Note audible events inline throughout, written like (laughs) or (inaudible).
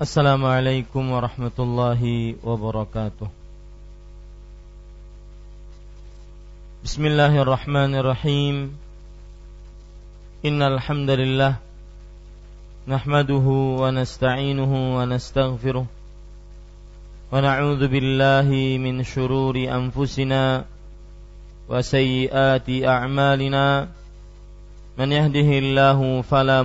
Assalamualaikum warahmatullahi wabarakatuh. Bismillahirrahmanirrahim. Innal alhamdulillah. nahmaduhu wa nasta'inuhu wa nastaghfiruh. Wa na'udzu billahi min shururi anfusina wa sayyiati a'malina. Man yahdihillahu fala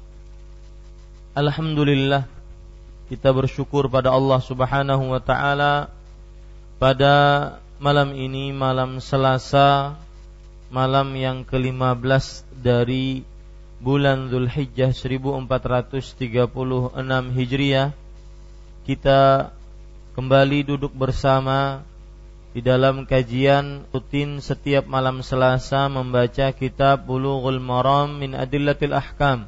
Alhamdulillah kita bersyukur pada Allah Subhanahu wa taala pada malam ini malam Selasa malam yang ke-15 dari bulan Zulhijjah 1436 Hijriah. Kita kembali duduk bersama di dalam kajian rutin setiap malam Selasa membaca kitab Bulughul Maram min Adillatil Ahkam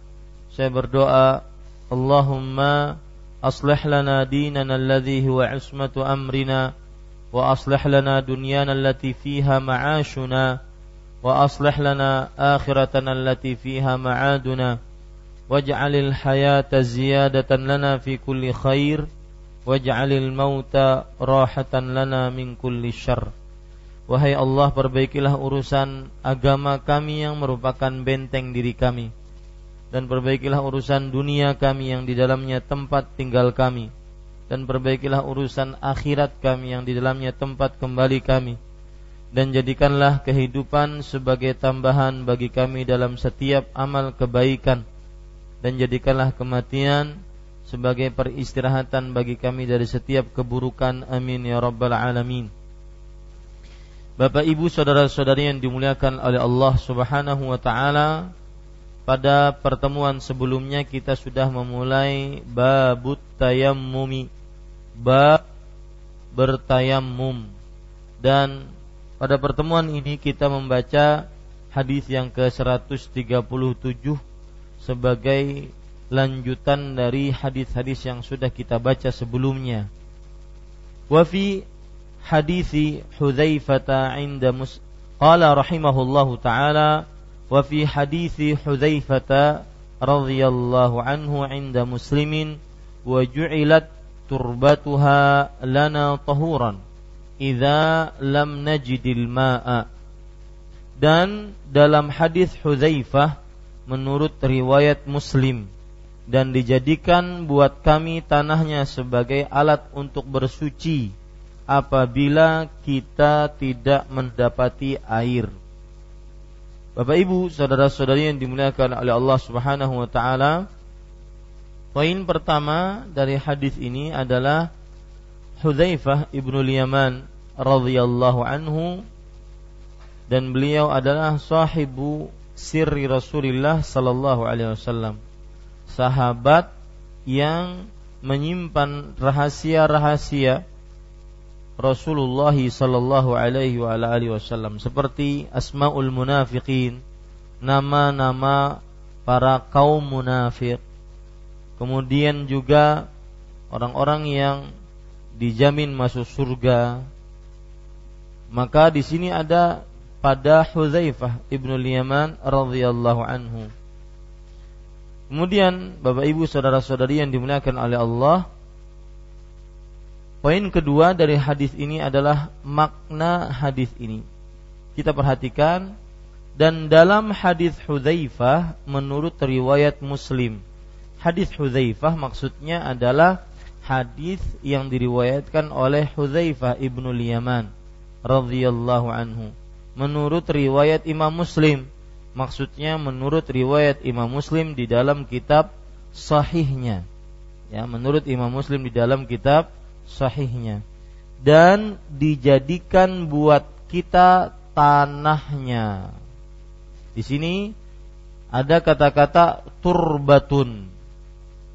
saya berdoa Allahumma aslih lana dinana alladhi huwa ismatu amrina wa aslih lana dunyana allati fiha ma'ashuna wa aslih lana akhiratana allati fiha ma'aduna waj'alil hayata ziyadatan lana fi kulli khair waj'alil mauta rahatan lana min kulli syarr. Wahai Allah perbaikilah urusan agama kami yang merupakan benteng diri kami dan perbaikilah urusan dunia kami yang di dalamnya tempat tinggal kami. Dan perbaikilah urusan akhirat kami yang di dalamnya tempat kembali kami. Dan jadikanlah kehidupan sebagai tambahan bagi kami dalam setiap amal kebaikan. Dan jadikanlah kematian sebagai peristirahatan bagi kami dari setiap keburukan. Amin ya rabbal alamin. Bapak Ibu saudara-saudari yang dimuliakan oleh Allah Subhanahu wa taala pada pertemuan sebelumnya kita sudah memulai babut tayammumi bab bertayamum dan pada pertemuan ini kita membaca hadis yang ke-137 sebagai lanjutan dari hadis-hadis yang sudah kita baca sebelumnya. Wa fi hadisi Hudzaifah 'inda qala rahimahullahu taala وفي حديث حذيفة رضي الله عنه عند مسلم وجعلت تربتها لنا طهورا إذا لم نجد الماء dan dalam hadis Hudzaifah menurut riwayat Muslim dan dijadikan buat kami tanahnya sebagai alat untuk bersuci apabila kita tidak mendapati air. Bapak Ibu, saudara-saudari yang dimuliakan oleh Allah Subhanahu wa taala, Poin pertama dari hadis ini adalah Hudzaifah ibnu Yaman radhiyallahu anhu dan beliau adalah sahibu sirri Rasulullah sallallahu alaihi wasallam. Sahabat yang menyimpan rahasia-rahasia Rasulullah sallallahu alaihi wa alihi wasallam seperti asmaul munafiqin, nama-nama para kaum munafik Kemudian juga orang-orang yang dijamin masuk surga. Maka di sini ada pada Hudzaifah ibnu Yaman radhiyallahu anhu. Kemudian Bapak Ibu saudara-saudari yang dimuliakan oleh Allah, poin kedua dari hadis ini adalah makna hadis ini. Kita perhatikan dan dalam hadis Hudzaifah menurut riwayat Muslim hadis Hudzaifah maksudnya adalah hadis yang diriwayatkan oleh Hudzaifah ibnu Yaman radhiyallahu anhu. Menurut riwayat Imam Muslim, maksudnya menurut riwayat Imam Muslim di dalam kitab sahihnya. Ya, menurut Imam Muslim di dalam kitab sahihnya. Dan dijadikan buat kita tanahnya. Di sini ada kata-kata turbatun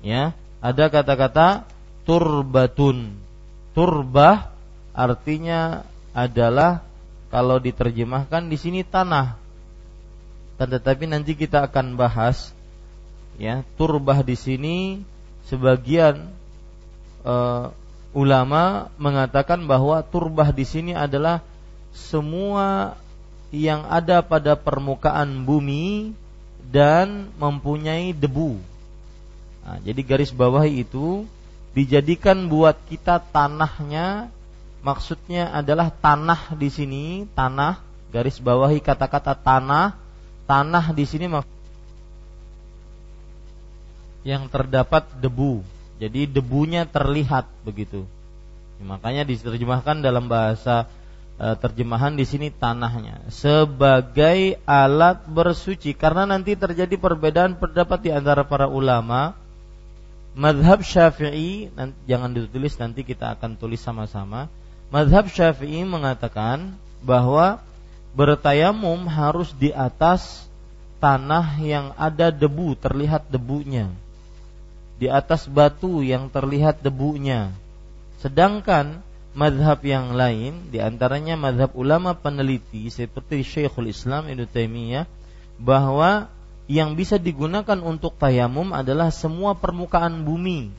ya ada kata-kata turbatun turbah artinya adalah kalau diterjemahkan di sini tanah tetapi nanti kita akan bahas ya turbah di sini sebagian uh, ulama mengatakan bahwa turbah di sini adalah semua yang ada pada permukaan bumi dan mempunyai debu. Nah, jadi garis bawah itu dijadikan buat kita tanahnya maksudnya adalah tanah di sini tanah garis bawahi kata-kata tanah tanah di sini yang terdapat debu jadi debunya terlihat begitu makanya diterjemahkan dalam bahasa e, terjemahan di sini tanahnya sebagai alat bersuci karena nanti terjadi perbedaan pendapat di antara para ulama Madhab Syafi'i jangan ditulis nanti kita akan tulis sama-sama. Madhab Syafi'i mengatakan bahwa bertayamum harus di atas tanah yang ada debu, terlihat debunya. Di atas batu yang terlihat debunya. Sedangkan madhab yang lain, di antaranya madhab ulama peneliti seperti Syekhul Islam Ibnu Taimiyah bahwa yang bisa digunakan untuk tayamum adalah semua permukaan bumi,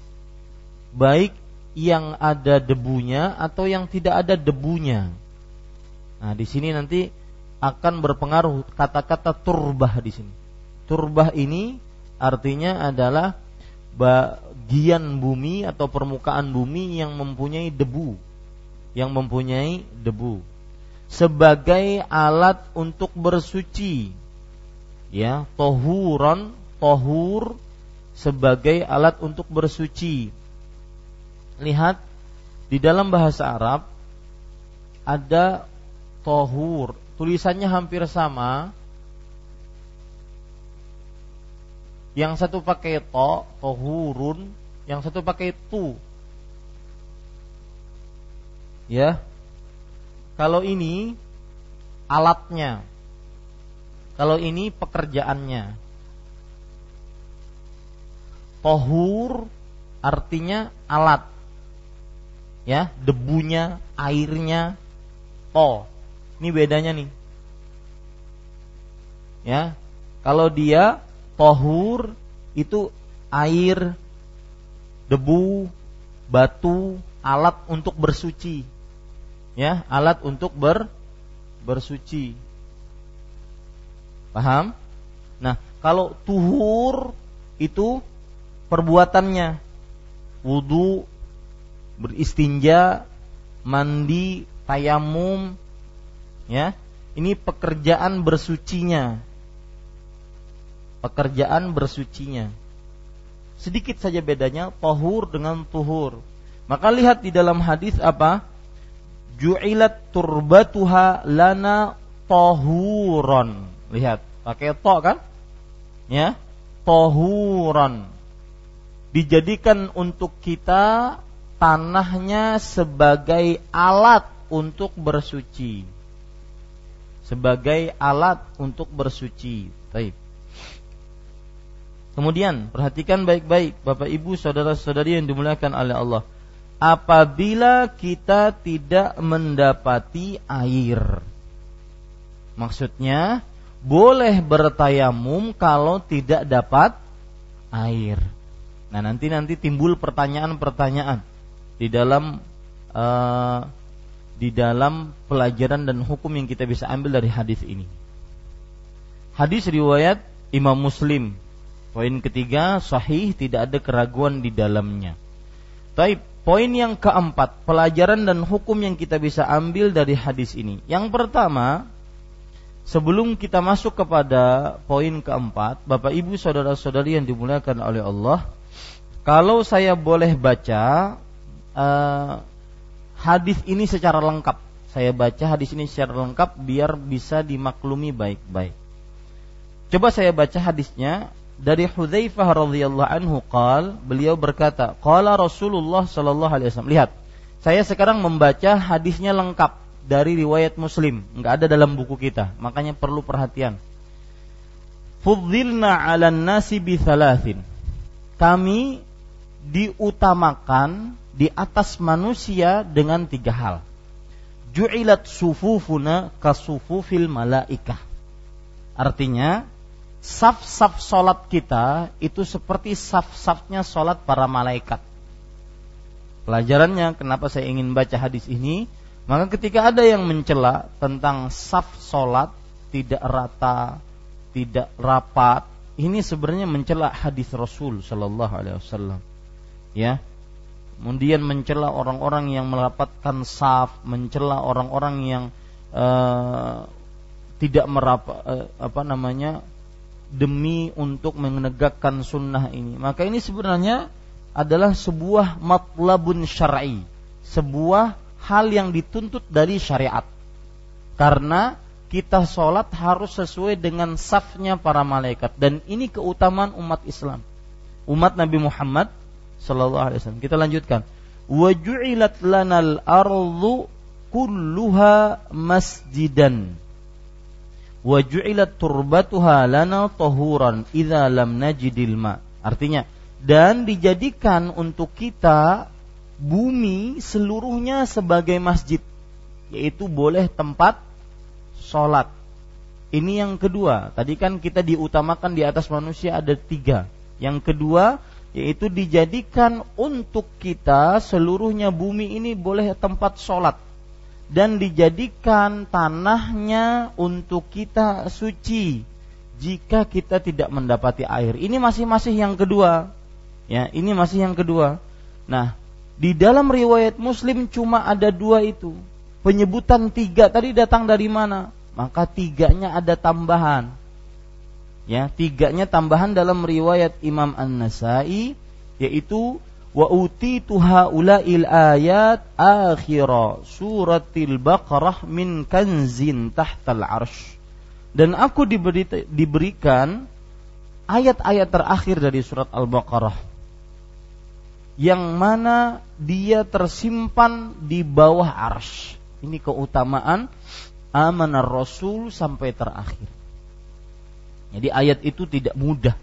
baik yang ada debunya atau yang tidak ada debunya. Nah, di sini nanti akan berpengaruh kata-kata turbah di sini. Turbah ini artinya adalah bagian bumi atau permukaan bumi yang mempunyai debu, yang mempunyai debu. Sebagai alat untuk bersuci. Ya tohuron tohur sebagai alat untuk bersuci. Lihat di dalam bahasa Arab ada tohur. Tulisannya hampir sama yang satu pakai to tohurun yang satu pakai tu ya kalau ini alatnya kalau ini pekerjaannya. Tohur artinya alat. Ya, debunya, airnya, to. Ini bedanya nih. Ya. Kalau dia tohur itu air, debu, batu, alat untuk bersuci. Ya, alat untuk ber bersuci. Paham? Nah, kalau tuhur itu perbuatannya wudu, beristinja, mandi, tayamum, ya. Ini pekerjaan bersucinya. Pekerjaan bersucinya. Sedikit saja bedanya tahur dengan tuhur. Maka lihat di dalam hadis apa? Ju'ilat turbatuha lana tahuron. Lihat pakai to kan? Ya, tohuran. dijadikan untuk kita tanahnya sebagai alat untuk bersuci. Sebagai alat untuk bersuci. Baik. Kemudian perhatikan baik-baik Bapak Ibu saudara-saudari yang dimuliakan oleh Allah. Apabila kita tidak mendapati air. Maksudnya boleh bertayamum kalau tidak dapat air. Nah, nanti nanti timbul pertanyaan-pertanyaan di dalam uh, di dalam pelajaran dan hukum yang kita bisa ambil dari hadis ini. Hadis riwayat Imam Muslim. Poin ketiga sahih tidak ada keraguan di dalamnya. Tapi poin yang keempat, pelajaran dan hukum yang kita bisa ambil dari hadis ini. Yang pertama, sebelum kita masuk kepada poin keempat, Bapak Ibu saudara-saudari yang dimuliakan oleh Allah, kalau saya boleh baca uh, hadis ini secara lengkap. Saya baca hadis ini secara lengkap biar bisa dimaklumi baik-baik. Coba saya baca hadisnya dari Hudzaifah radhiyallahu anhu qal beliau berkata qala Rasulullah sallallahu alaihi wasallam lihat saya sekarang membaca hadisnya lengkap dari riwayat Muslim nggak ada dalam buku kita makanya perlu perhatian Fudzilna 'alan nasi bi kami diutamakan di atas manusia dengan tiga hal. Ju'ilat sufufuna kasufufil malaikah. Artinya, saf-saf solat kita itu seperti saf-safnya solat para malaikat. Pelajarannya kenapa saya ingin baca hadis ini, maka ketika ada yang mencela tentang saf solat tidak rata, tidak rapat, ini sebenarnya mencela hadis Rasul Shallallahu Alaihi Wasallam. Ya, kemudian mencela orang-orang yang merapatkan saf, mencela orang-orang yang uh, tidak merapa uh, apa namanya demi untuk menegakkan sunnah ini. Maka ini sebenarnya adalah sebuah matlabun syar'i, sebuah hal yang dituntut dari syariat. Karena kita sholat harus sesuai dengan safnya para malaikat dan ini keutamaan umat Islam. Umat Nabi Muhammad sallallahu alaihi wasallam. Kita lanjutkan. Wa ju'ilat lanal ardu kulluha masjidan. Wa ju'ilat turbatuha lana tahuran idza lam najidil ma. Artinya, dan dijadikan untuk kita bumi seluruhnya sebagai masjid, yaitu boleh tempat sholat. Ini yang kedua. Tadi kan kita diutamakan di atas manusia ada tiga. Yang kedua, yaitu dijadikan untuk kita seluruhnya bumi ini boleh tempat sholat dan dijadikan tanahnya untuk kita suci jika kita tidak mendapati air. Ini masih masih yang kedua. Ya, ini masih yang kedua. Nah, di dalam riwayat Muslim cuma ada dua itu. Penyebutan tiga tadi datang dari mana? Maka tiganya ada tambahan ya tiganya tambahan dalam riwayat Imam An-Nasai yaitu wa tuha ulail ayat akhira suratil baqarah min kanzin tahtal arsh. Dan aku diberi, diberikan ayat-ayat terakhir dari surat Al-Baqarah. Yang mana dia tersimpan di bawah arsh. Ini keutamaan amanar rasul sampai terakhir. Jadi ayat itu tidak mudah.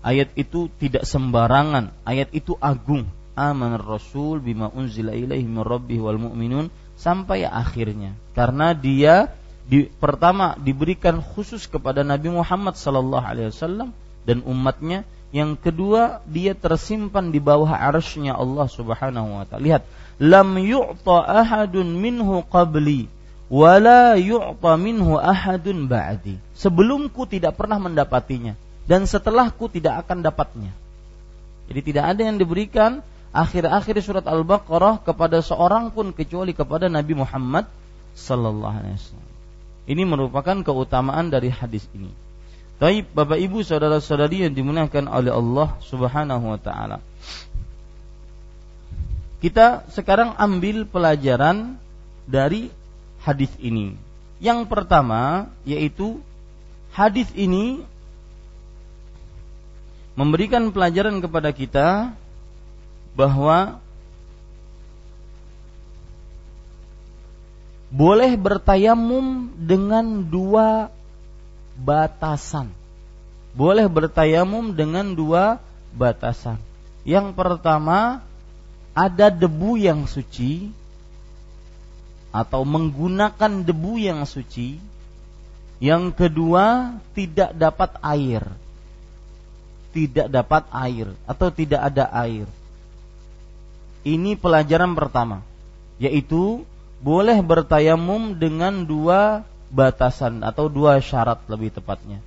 Ayat itu tidak sembarangan. Ayat itu agung. Aman Rasul bima unzila ilaihi min rabbih wal mu'minun sampai akhirnya. Karena dia di, pertama diberikan khusus kepada Nabi Muhammad sallallahu alaihi wasallam dan umatnya. Yang kedua, dia tersimpan di bawah arsy Allah Subhanahu wa taala. Lihat, lam yu'ta ahadun minhu qabli wala yu'ta minhu ahadun ba'di. Sebelumku tidak pernah mendapatinya dan setelahku tidak akan dapatnya. Jadi tidak ada yang diberikan akhir-akhir surat Al-Baqarah kepada seorang pun kecuali kepada Nabi Muhammad sallallahu alaihi wasallam. Ini merupakan keutamaan dari hadis ini. Baik Bapak Ibu saudara-saudari yang dimuliakan oleh Allah Subhanahu wa taala. Kita sekarang ambil pelajaran dari hadis ini. Yang pertama yaitu hadis ini memberikan pelajaran kepada kita bahwa boleh bertayamum dengan dua batasan. Boleh bertayamum dengan dua batasan. Yang pertama, ada debu yang suci atau menggunakan debu yang suci. Yang kedua, tidak dapat air. Tidak dapat air atau tidak ada air. Ini pelajaran pertama, yaitu boleh bertayamum dengan dua batasan atau dua syarat lebih tepatnya.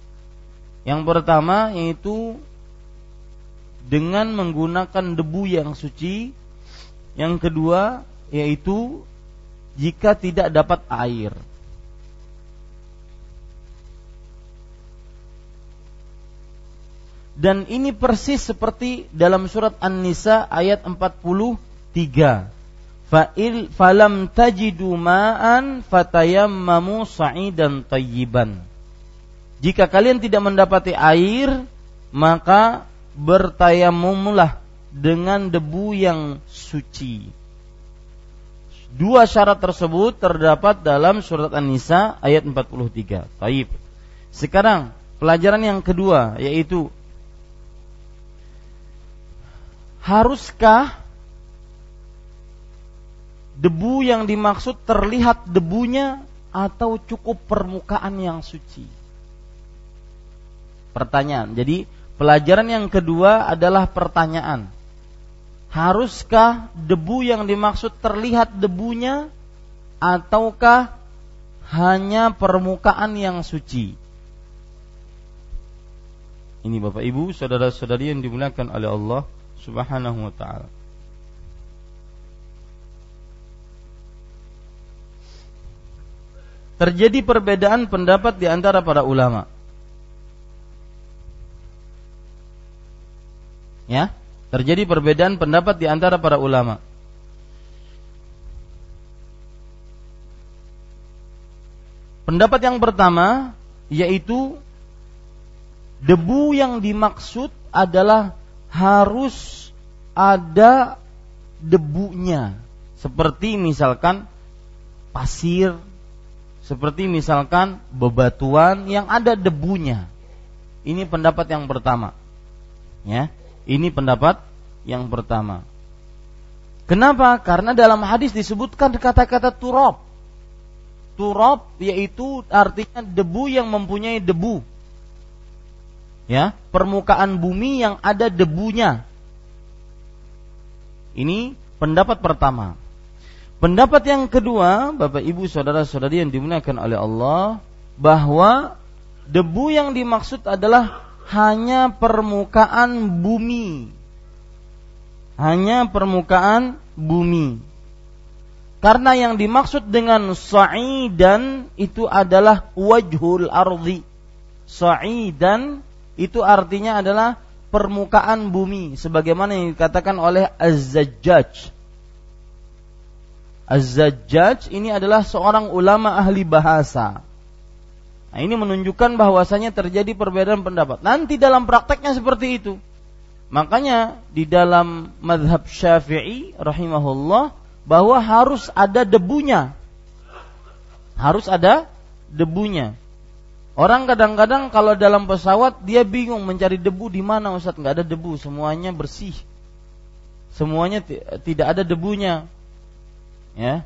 Yang pertama yaitu dengan menggunakan debu yang suci. Yang kedua yaitu jika tidak dapat air. Dan ini persis seperti dalam surat An-Nisa ayat 43 fa'il falam tajidu ma'an fatayammamu sa'idan tayyiban. Jika kalian tidak mendapati air, maka bertayamumlah dengan debu yang suci. Dua syarat tersebut terdapat dalam surat An-Nisa ayat 43. Taib. Sekarang pelajaran yang kedua yaitu haruskah debu yang dimaksud terlihat debunya atau cukup permukaan yang suci? Pertanyaan. Jadi pelajaran yang kedua adalah pertanyaan. Haruskah debu yang dimaksud terlihat debunya ataukah hanya permukaan yang suci? Ini Bapak Ibu, saudara-saudari yang dimuliakan oleh Allah Subhanahu wa taala. terjadi perbedaan pendapat di antara para ulama. Ya, terjadi perbedaan pendapat di antara para ulama. Pendapat yang pertama yaitu debu yang dimaksud adalah harus ada debunya. Seperti misalkan pasir, seperti misalkan bebatuan yang ada debunya. Ini pendapat yang pertama. Ya, ini pendapat yang pertama. Kenapa? Karena dalam hadis disebutkan kata-kata turab. Turab yaitu artinya debu yang mempunyai debu. Ya, permukaan bumi yang ada debunya. Ini pendapat pertama. Pendapat yang kedua, Bapak Ibu saudara-saudari yang dimuliakan oleh Allah, bahwa debu yang dimaksud adalah hanya permukaan bumi. Hanya permukaan bumi. Karena yang dimaksud dengan sa'idan itu adalah wajhul ardi. Sa'idan itu artinya adalah permukaan bumi sebagaimana yang dikatakan oleh Az-Zajjaj Az-Zajjaj ini adalah seorang ulama ahli bahasa. Nah, ini menunjukkan bahwasanya terjadi perbedaan pendapat. Nanti dalam prakteknya seperti itu. Makanya di dalam madhab syafi'i rahimahullah bahwa harus ada debunya. Harus ada debunya. Orang kadang-kadang kalau dalam pesawat dia bingung mencari debu di mana Ustaz. Nggak ada debu semuanya bersih. Semuanya tidak ada debunya. Ya.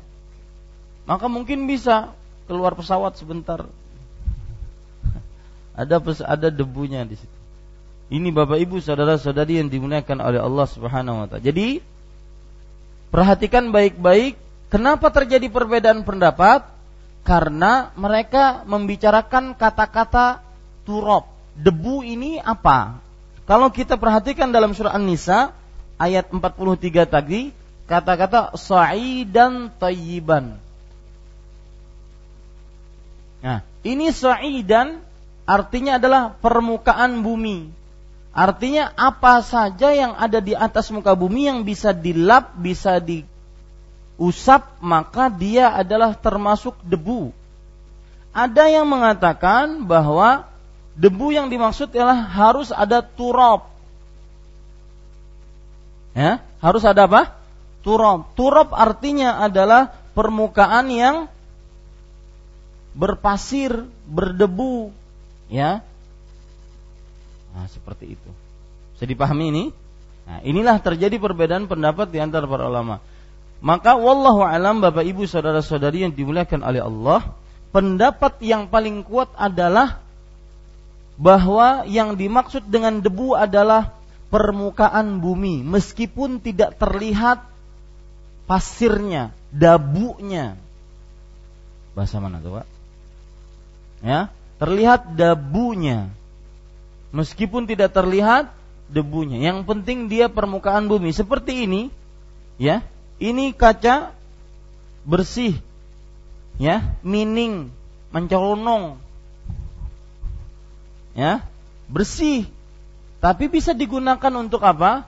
Maka mungkin bisa keluar pesawat sebentar. (laughs) Ada ada debunya di situ. Ini Bapak Ibu saudara-saudari yang dimuliakan oleh Allah Subhanahu wa taala. Jadi perhatikan baik-baik kenapa terjadi perbedaan pendapat karena mereka membicarakan kata-kata turab debu ini apa kalau kita perhatikan dalam surah An-Nisa ayat 43 tadi kata-kata sa'idan tayyiban. Nah, ini sa'idan artinya adalah permukaan bumi. Artinya apa saja yang ada di atas muka bumi yang bisa dilap, bisa diusap, maka dia adalah termasuk debu. Ada yang mengatakan bahwa debu yang dimaksud adalah harus ada turab. Ya, harus ada apa? Turab. Turab artinya adalah permukaan yang berpasir, berdebu, ya. Nah, seperti itu. Bisa dipahami ini? Nah, inilah terjadi perbedaan pendapat di antara para ulama. Maka wallahu alam Bapak Ibu saudara-saudari yang dimuliakan oleh Allah, pendapat yang paling kuat adalah bahwa yang dimaksud dengan debu adalah permukaan bumi meskipun tidak terlihat pasirnya, dabunya. Bahasa mana tuh, Pak? Ya, terlihat dabunya. Meskipun tidak terlihat debunya. Yang penting dia permukaan bumi seperti ini, ya. Ini kaca bersih, ya, mining, mencolong, ya, bersih. Tapi bisa digunakan untuk apa?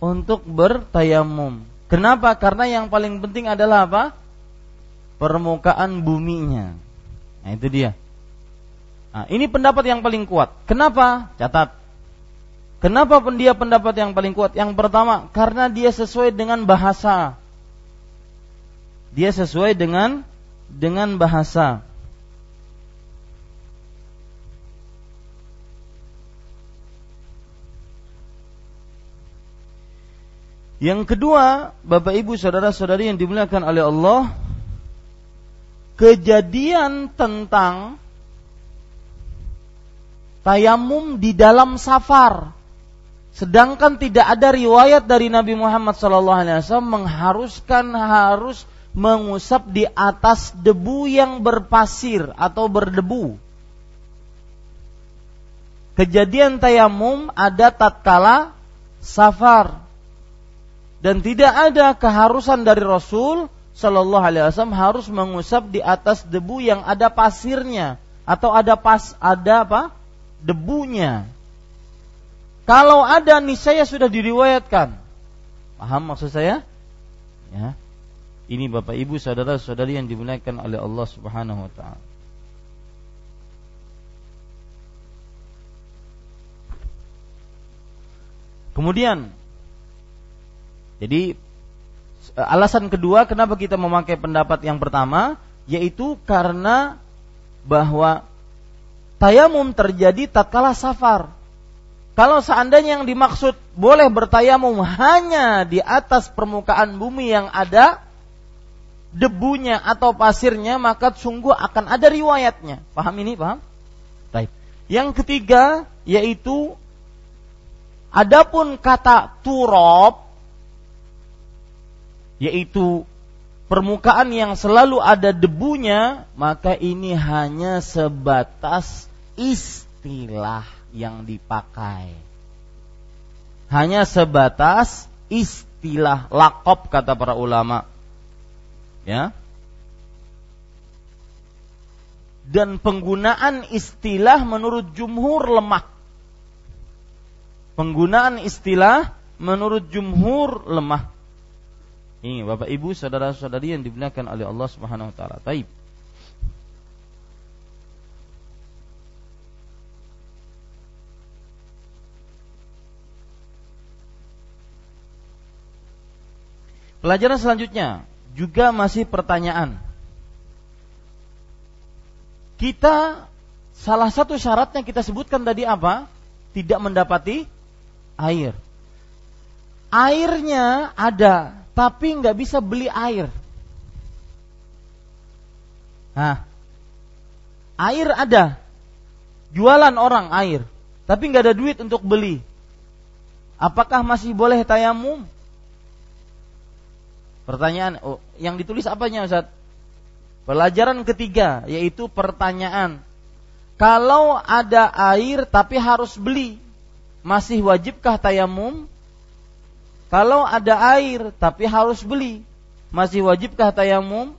Untuk bertayamum. Kenapa? Karena yang paling penting adalah apa? Permukaan buminya. Nah, itu dia. Nah, ini pendapat yang paling kuat. Kenapa? Catat. Kenapa dia pendapat yang paling kuat? Yang pertama, karena dia sesuai dengan bahasa. Dia sesuai dengan dengan bahasa. Yang kedua, Bapak Ibu saudara-saudari yang dimuliakan oleh Allah, kejadian tentang tayamum di dalam safar. Sedangkan tidak ada riwayat dari Nabi Muhammad SAW mengharuskan harus mengusap di atas debu yang berpasir atau berdebu. Kejadian tayamum ada tatkala safar dan tidak ada keharusan dari Rasul Shallallahu Alaihi Wasallam harus mengusap di atas debu yang ada pasirnya atau ada pas ada apa debunya. Kalau ada niscaya sudah diriwayatkan. Paham maksud saya? Ya. Ini Bapak Ibu saudara-saudari yang dimuliakan oleh Allah Subhanahu wa taala. Kemudian jadi alasan kedua kenapa kita memakai pendapat yang pertama yaitu karena bahwa tayamum terjadi tatkala safar. Kalau seandainya yang dimaksud boleh bertayamum hanya di atas permukaan bumi yang ada debunya atau pasirnya maka sungguh akan ada riwayatnya. Paham ini? Paham? Baik. Yang ketiga yaitu adapun kata turab yaitu permukaan yang selalu ada debunya, maka ini hanya sebatas istilah yang dipakai. Hanya sebatas istilah lakop kata para ulama. Ya. Dan penggunaan istilah menurut jumhur lemah. Penggunaan istilah menurut jumhur lemah. Ini Bapak Ibu, saudara-saudari yang dimuliakan oleh Allah Subhanahu wa taala. Taib. Pelajaran selanjutnya juga masih pertanyaan. Kita salah satu syaratnya kita sebutkan tadi apa? Tidak mendapati air. Airnya ada, tapi nggak bisa beli air. Nah, air ada, jualan orang air, tapi nggak ada duit untuk beli. Apakah masih boleh tayamum? Pertanyaan oh, yang ditulis apanya Ustaz? Pelajaran ketiga yaitu pertanyaan. Kalau ada air tapi harus beli, masih wajibkah tayamum? Kalau ada air tapi harus beli, masih wajibkah tayamum?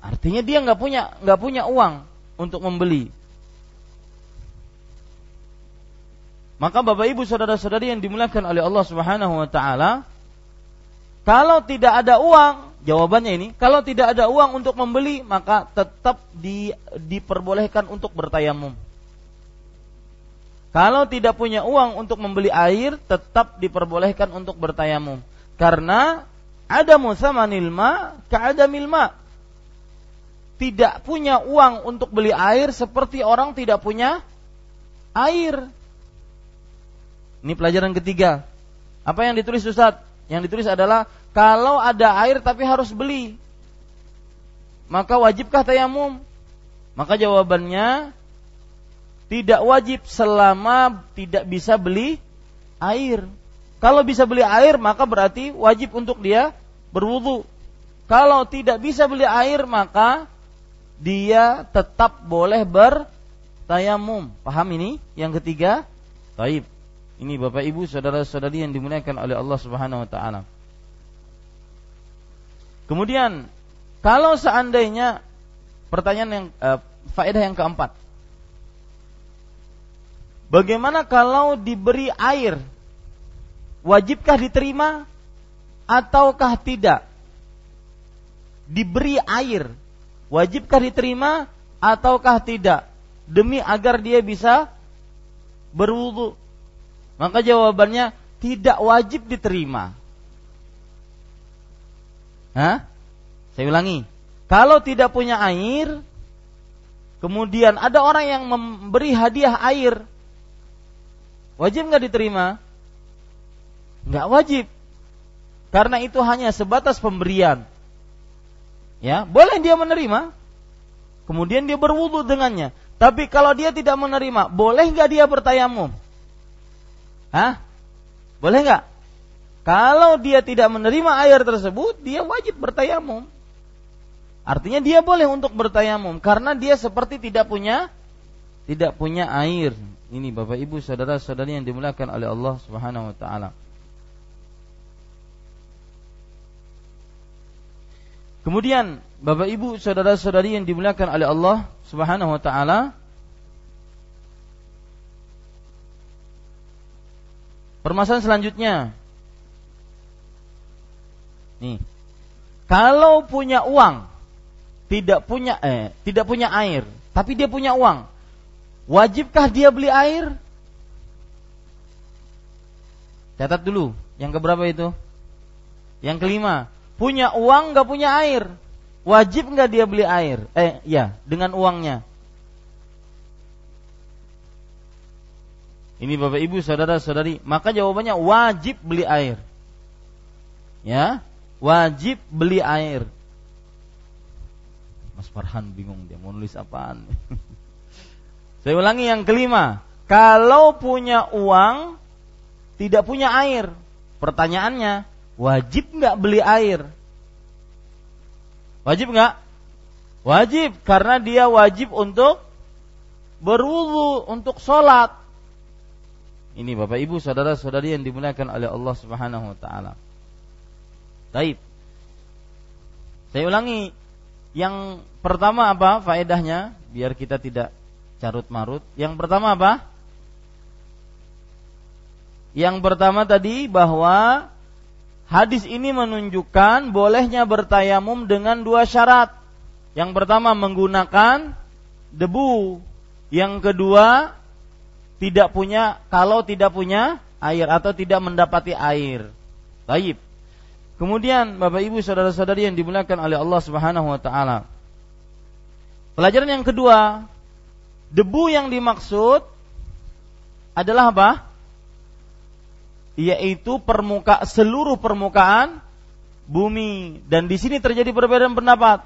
Artinya dia nggak punya nggak punya uang untuk membeli. Maka Bapak Ibu saudara-saudari yang dimuliakan oleh Allah Subhanahu wa taala, kalau tidak ada uang, jawabannya ini, kalau tidak ada uang untuk membeli, maka tetap di, diperbolehkan untuk bertayamum. Kalau tidak punya uang untuk membeli air, tetap diperbolehkan untuk bertayamum. Karena ada musamanil ma ka'adamil ma. Tidak punya uang untuk beli air seperti orang tidak punya air. Ini pelajaran ketiga. Apa yang ditulis Ustaz? Yang ditulis adalah kalau ada air tapi harus beli. Maka wajibkah tayamum? Maka jawabannya tidak wajib selama tidak bisa beli air. Kalau bisa beli air maka berarti wajib untuk dia berwudu. Kalau tidak bisa beli air maka dia tetap boleh bertayamum. Paham ini? Yang ketiga, taib. Ini Bapak Ibu, saudara-saudari yang dimuliakan oleh Allah Subhanahu wa taala. Kemudian, kalau seandainya pertanyaan yang uh, faedah yang keempat, Bagaimana kalau diberi air? Wajibkah diterima ataukah tidak? Diberi air, wajibkah diterima ataukah tidak? Demi agar dia bisa berwudu. Maka jawabannya tidak wajib diterima. Hah? Saya ulangi. Kalau tidak punya air, kemudian ada orang yang memberi hadiah air, Wajib nggak diterima? Nggak wajib. Karena itu hanya sebatas pemberian. Ya, boleh dia menerima. Kemudian dia berwudu dengannya. Tapi kalau dia tidak menerima, boleh nggak dia bertayamum? Hah? Boleh nggak? Kalau dia tidak menerima air tersebut, dia wajib bertayamum. Artinya dia boleh untuk bertayamum karena dia seperti tidak punya tidak punya air. Ini Bapak Ibu saudara-saudari yang dimuliakan oleh Allah Subhanahu wa taala. Kemudian Bapak Ibu saudara-saudari yang dimuliakan oleh Allah Subhanahu wa taala Permasalahan selanjutnya Nih Kalau punya uang Tidak punya eh tidak punya air Tapi dia punya uang Wajibkah dia beli air? Catat dulu. Yang keberapa itu? Yang kelima. Punya uang nggak punya air. Wajib nggak dia beli air? Eh, ya, dengan uangnya. Ini Bapak Ibu, saudara-saudari, maka jawabannya wajib beli air. Ya, wajib beli air. Mas Farhan bingung dia mau nulis apaan. (laughs) Saya ulangi yang kelima. Kalau punya uang, tidak punya air. Pertanyaannya, wajib nggak beli air? Wajib nggak? Wajib, karena dia wajib untuk berwudu, untuk sholat. Ini Bapak Ibu, saudara-saudari yang dimuliakan oleh Allah Subhanahu wa taala. Baik. Saya ulangi, yang pertama apa faedahnya biar kita tidak carut marut. Yang pertama apa? Yang pertama tadi bahwa hadis ini menunjukkan bolehnya bertayamum dengan dua syarat. Yang pertama menggunakan debu. Yang kedua tidak punya kalau tidak punya air atau tidak mendapati air. Baik. Kemudian Bapak Ibu saudara-saudari yang dimuliakan oleh Allah Subhanahu wa taala. Pelajaran yang kedua, Debu yang dimaksud adalah apa? Yaitu permuka seluruh permukaan bumi dan di sini terjadi perbedaan pendapat.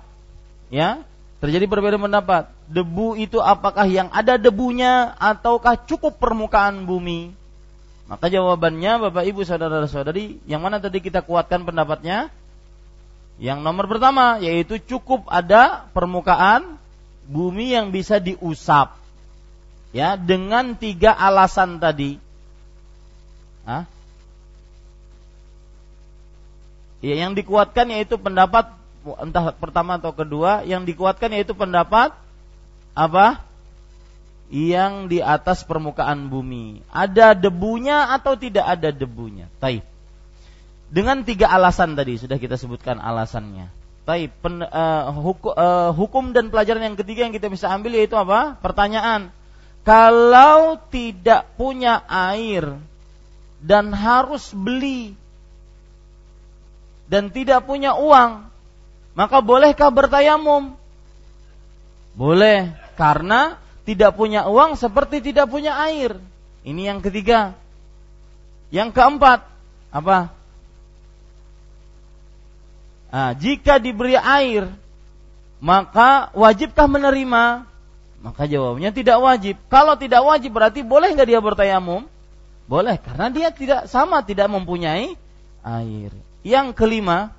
Ya, terjadi perbedaan pendapat. Debu itu apakah yang ada debunya ataukah cukup permukaan bumi? Maka jawabannya Bapak Ibu saudara-saudari, yang mana tadi kita kuatkan pendapatnya? Yang nomor pertama yaitu cukup ada permukaan bumi yang bisa diusap ya dengan tiga alasan tadi Hah? ya yang dikuatkan yaitu pendapat entah pertama atau kedua yang dikuatkan yaitu pendapat apa? Yang di atas permukaan bumi. Ada debunya atau tidak ada debunya? Taib. Dengan tiga alasan tadi sudah kita sebutkan alasannya. Taib, pen, uh, hukum, uh, hukum dan pelajaran yang ketiga yang kita bisa ambil yaitu apa? Pertanyaan. kalau tidak punya air dan harus beli dan tidak punya uang, maka bolehkah bertayamum? Boleh, karena tidak punya uang seperti tidak punya air. Ini yang ketiga. Yang keempat, apa? Nah, jika diberi air, maka wajibkah menerima? Maka jawabnya tidak wajib. Kalau tidak wajib berarti boleh nggak dia bertayamum? Boleh, karena dia tidak sama tidak mempunyai air. Yang kelima,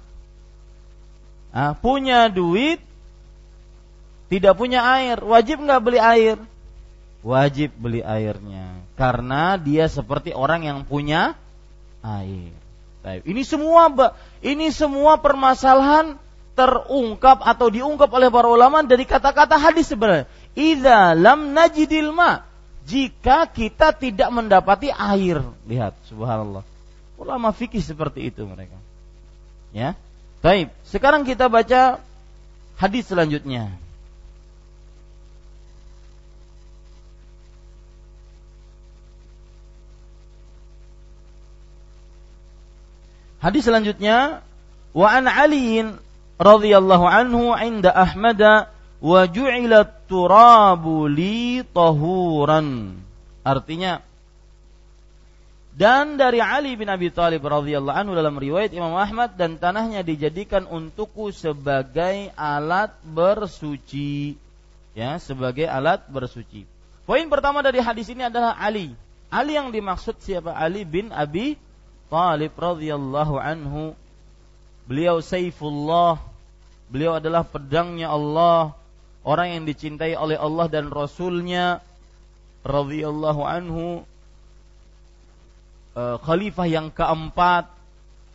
nah, punya duit, tidak punya air, wajib nggak beli air? Wajib beli airnya, karena dia seperti orang yang punya air. Ini semua ini semua permasalahan terungkap atau diungkap oleh para ulama dari kata-kata hadis sebenarnya. Idza lam najidil ma. Jika kita tidak mendapati air. Lihat, subhanallah. Ulama fikih seperti itu mereka. Ya. Baik, sekarang kita baca hadis selanjutnya. Hadis selanjutnya wa an Ali radhiyallahu anhu 'inda Ahmad wa ju'ilat turabu li tahuran. Artinya dan dari Ali bin Abi Thalib radhiyallahu anhu dalam riwayat Imam Ahmad dan tanahnya dijadikan untukku sebagai alat bersuci. Ya, sebagai alat bersuci. Poin pertama dari hadis ini adalah Ali. Ali yang dimaksud siapa? Ali bin Abi Thalib radhiyallahu anhu. Beliau Saifullah. Beliau adalah pedangnya Allah orang yang dicintai oleh Allah dan Rasulnya radhiyallahu anhu uh, khalifah yang keempat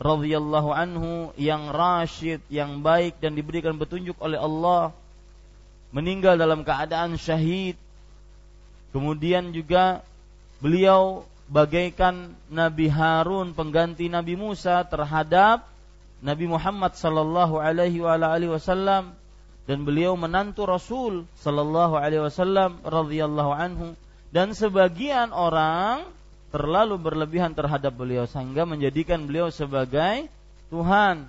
radhiyallahu anhu yang rasyid yang baik dan diberikan petunjuk oleh Allah meninggal dalam keadaan syahid. Kemudian juga beliau bagaikan Nabi Harun pengganti Nabi Musa terhadap Nabi Muhammad sallallahu alaihi wasallam. Dan beliau menantu Rasul sallallahu alaihi wasallam radhiyallahu anhu. Dan sebagian orang terlalu berlebihan terhadap beliau sehingga menjadikan beliau sebagai Tuhan.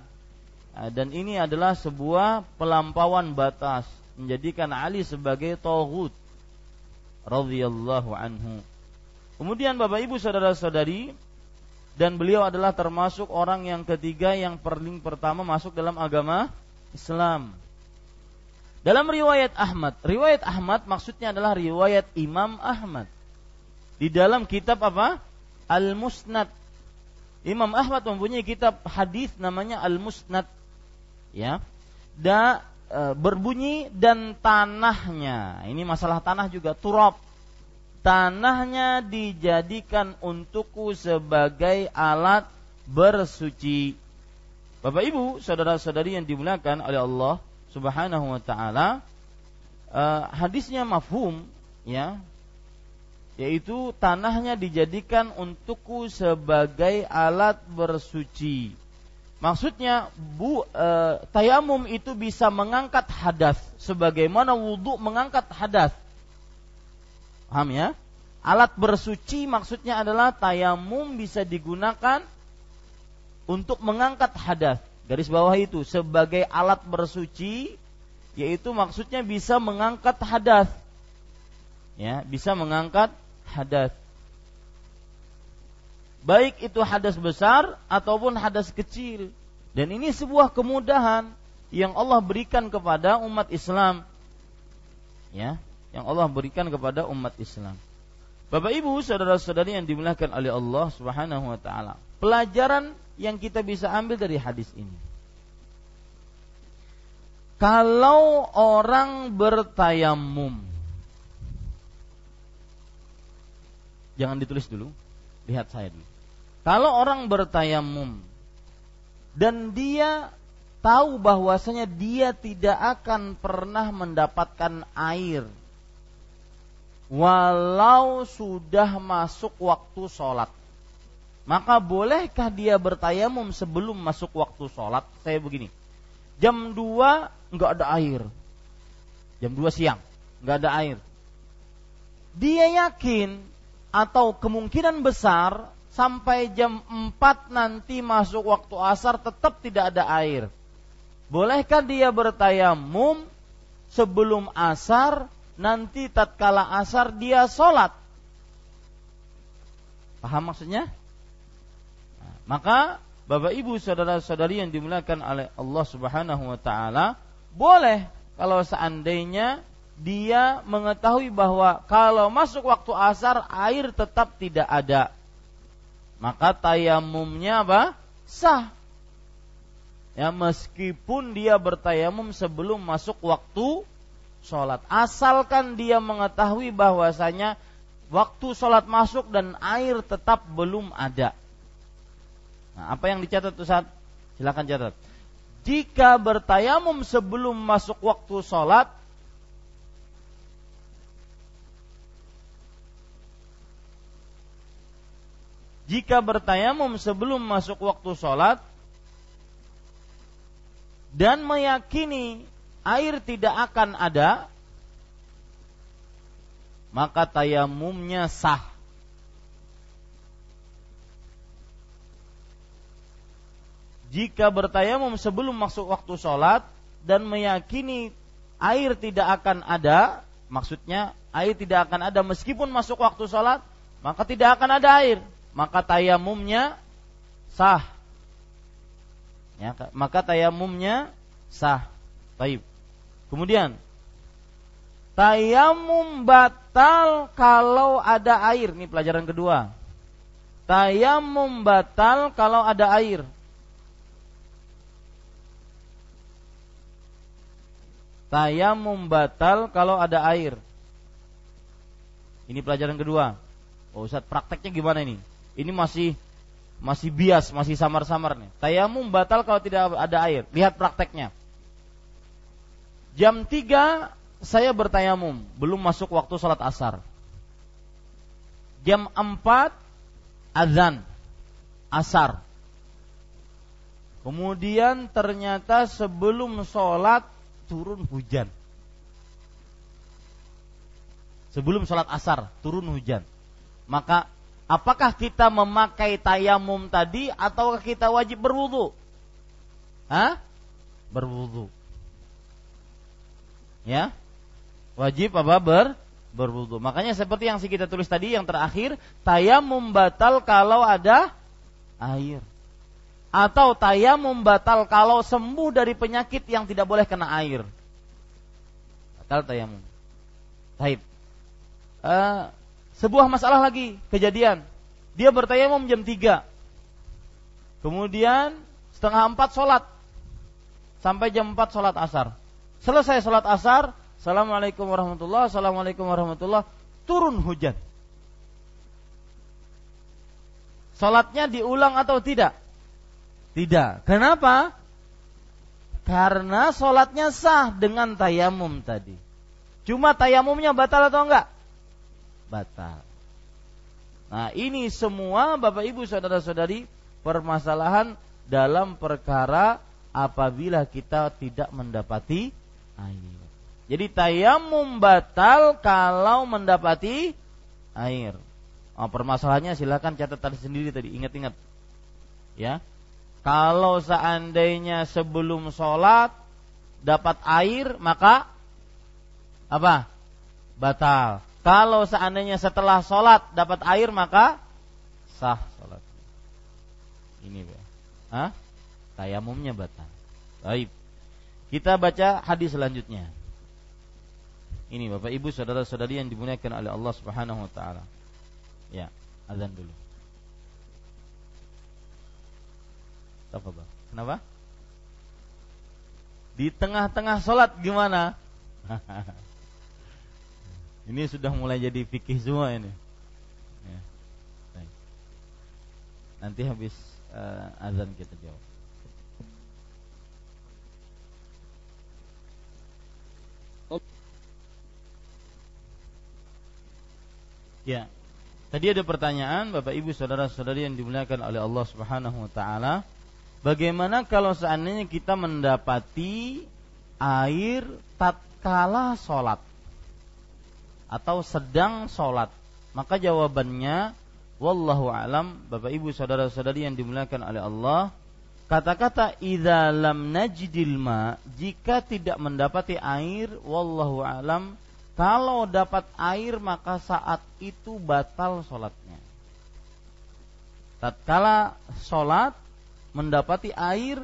Nah, dan ini adalah sebuah pelampauan batas menjadikan Ali sebagai tauhid radhiyallahu anhu. Kemudian Bapak Ibu saudara-saudari dan beliau adalah termasuk orang yang ketiga yang paling pertama masuk dalam agama Islam. Dalam riwayat Ahmad, riwayat Ahmad maksudnya adalah riwayat Imam Ahmad. Di dalam kitab apa? Al-Musnad. Imam Ahmad mempunyai kitab hadis namanya Al-Musnad. Ya. Da e, berbunyi dan tanahnya. Ini masalah tanah juga turab. Tanahnya dijadikan untukku sebagai alat bersuci. Bapak Ibu, saudara-saudari yang dimuliakan oleh Allah, Subhanahu wa taala uh, hadisnya mafhum ya yaitu tanahnya dijadikan untukku sebagai alat bersuci. Maksudnya bu e, tayamum itu bisa mengangkat hadas sebagaimana wudhu mengangkat hadas. Paham ya? Alat bersuci maksudnya adalah tayamum bisa digunakan untuk mengangkat hadas. Garis bawah itu sebagai alat bersuci yaitu maksudnya bisa mengangkat hadas. Ya, bisa mengangkat hadas. Baik itu hadas besar ataupun hadas kecil. Dan ini sebuah kemudahan yang Allah berikan kepada umat Islam. Ya, yang Allah berikan kepada umat Islam. Bapak Ibu, saudara-saudari yang dimuliakan oleh Allah Subhanahu wa taala. Pelajaran yang kita bisa ambil dari hadis ini. Kalau orang bertayamum, jangan ditulis dulu, lihat saya dulu. Kalau orang bertayamum dan dia tahu bahwasanya dia tidak akan pernah mendapatkan air walau sudah masuk waktu sholat maka bolehkah dia bertayamum sebelum masuk waktu sholat? Saya begini, jam 2 nggak ada air, jam 2 siang nggak ada air. dia yakin atau kemungkinan besar sampai jam 4 nanti masuk waktu asar tetap tidak ada air. Bolehkah dia bertayamum sebelum asar nanti tatkala asar dia sholat? Paham maksudnya? Nah, maka Bapak Ibu saudara-saudari yang dimuliakan oleh Allah Subhanahu wa taala, boleh kalau seandainya dia mengetahui bahwa kalau masuk waktu asar air tetap tidak ada maka tayamumnya apa? Sah. Ya meskipun dia bertayamum sebelum masuk waktu sholat. Asalkan dia mengetahui bahwasanya waktu sholat masuk dan air tetap belum ada. Nah, apa yang dicatat Ustaz? Silakan catat. Jika bertayamum sebelum masuk waktu sholat, jika bertayamum sebelum masuk waktu sholat dan meyakini air tidak akan ada, maka tayamumnya sah. Jika bertayamum sebelum masuk waktu sholat dan meyakini air tidak akan ada, maksudnya air tidak akan ada meskipun masuk waktu sholat, maka tidak akan ada air maka tayamumnya sah. Ya, maka tayamumnya sah. Baik. Kemudian tayamum batal kalau ada air. Ini pelajaran kedua. Tayamum batal kalau ada air. Tayamum batal kalau ada air. Ini pelajaran kedua. Oh, Ustaz, prakteknya gimana ini? Ini masih masih bias, masih samar-samar nih. Tayamum batal kalau tidak ada air. Lihat prakteknya. Jam 3 saya bertayamum, belum masuk waktu sholat asar. Jam 4 azan asar. Kemudian ternyata sebelum sholat turun hujan. Sebelum sholat asar turun hujan. Maka apakah kita memakai tayamum tadi atau kita wajib berwudu? Hah? Berwudu. Ya? Wajib apa ber berwudu. Makanya seperti yang kita tulis tadi yang terakhir, tayamum batal kalau ada air. Atau tayamum batal kalau sembuh dari penyakit yang tidak boleh kena air. Batal tayamum. Taib. Uh, sebuah masalah lagi kejadian. Dia bertayamum jam 3. Kemudian setengah 4 sholat. Sampai jam 4 sholat asar. Selesai sholat asar, Assalamualaikum warahmatullah, Assalamualaikum warahmatullah, turun hujan. Sholatnya diulang atau tidak? Tidak. Kenapa? Karena sholatnya sah dengan tayamum tadi. Cuma tayamumnya batal atau enggak? Batal. Nah, ini semua Bapak Ibu saudara-saudari permasalahan dalam perkara apabila kita tidak mendapati air. Jadi tayamum batal kalau mendapati air. Oh, permasalahannya silakan catat tadi sendiri tadi ingat-ingat. Ya. Kalau seandainya sebelum sholat dapat air maka apa? Batal. Kalau seandainya setelah sholat dapat air maka sah sholat. Ini ya. Hah? Tayamumnya batal. Baik. Kita baca hadis selanjutnya. Ini Bapak Ibu saudara-saudari yang dimuliakan oleh Allah Subhanahu wa taala. Ya, azan dulu. Tafadhol. Kenapa? Di tengah-tengah sholat gimana? (laughs) Ini sudah mulai jadi fikih semua ini. Ya. Nanti habis uh, azan kita jawab. Ya. Tadi ada pertanyaan Bapak Ibu saudara-saudari yang dimuliakan oleh Allah Subhanahu wa taala, bagaimana kalau seandainya kita mendapati air tatkala sholat? Atau sedang sholat? Maka jawabannya wallahu alam Bapak Ibu saudara-saudari yang dimuliakan oleh Allah kata-kata idza lam jika tidak mendapati air wallahu alam kalau dapat air maka saat itu batal sholatnya tatkala sholat mendapati air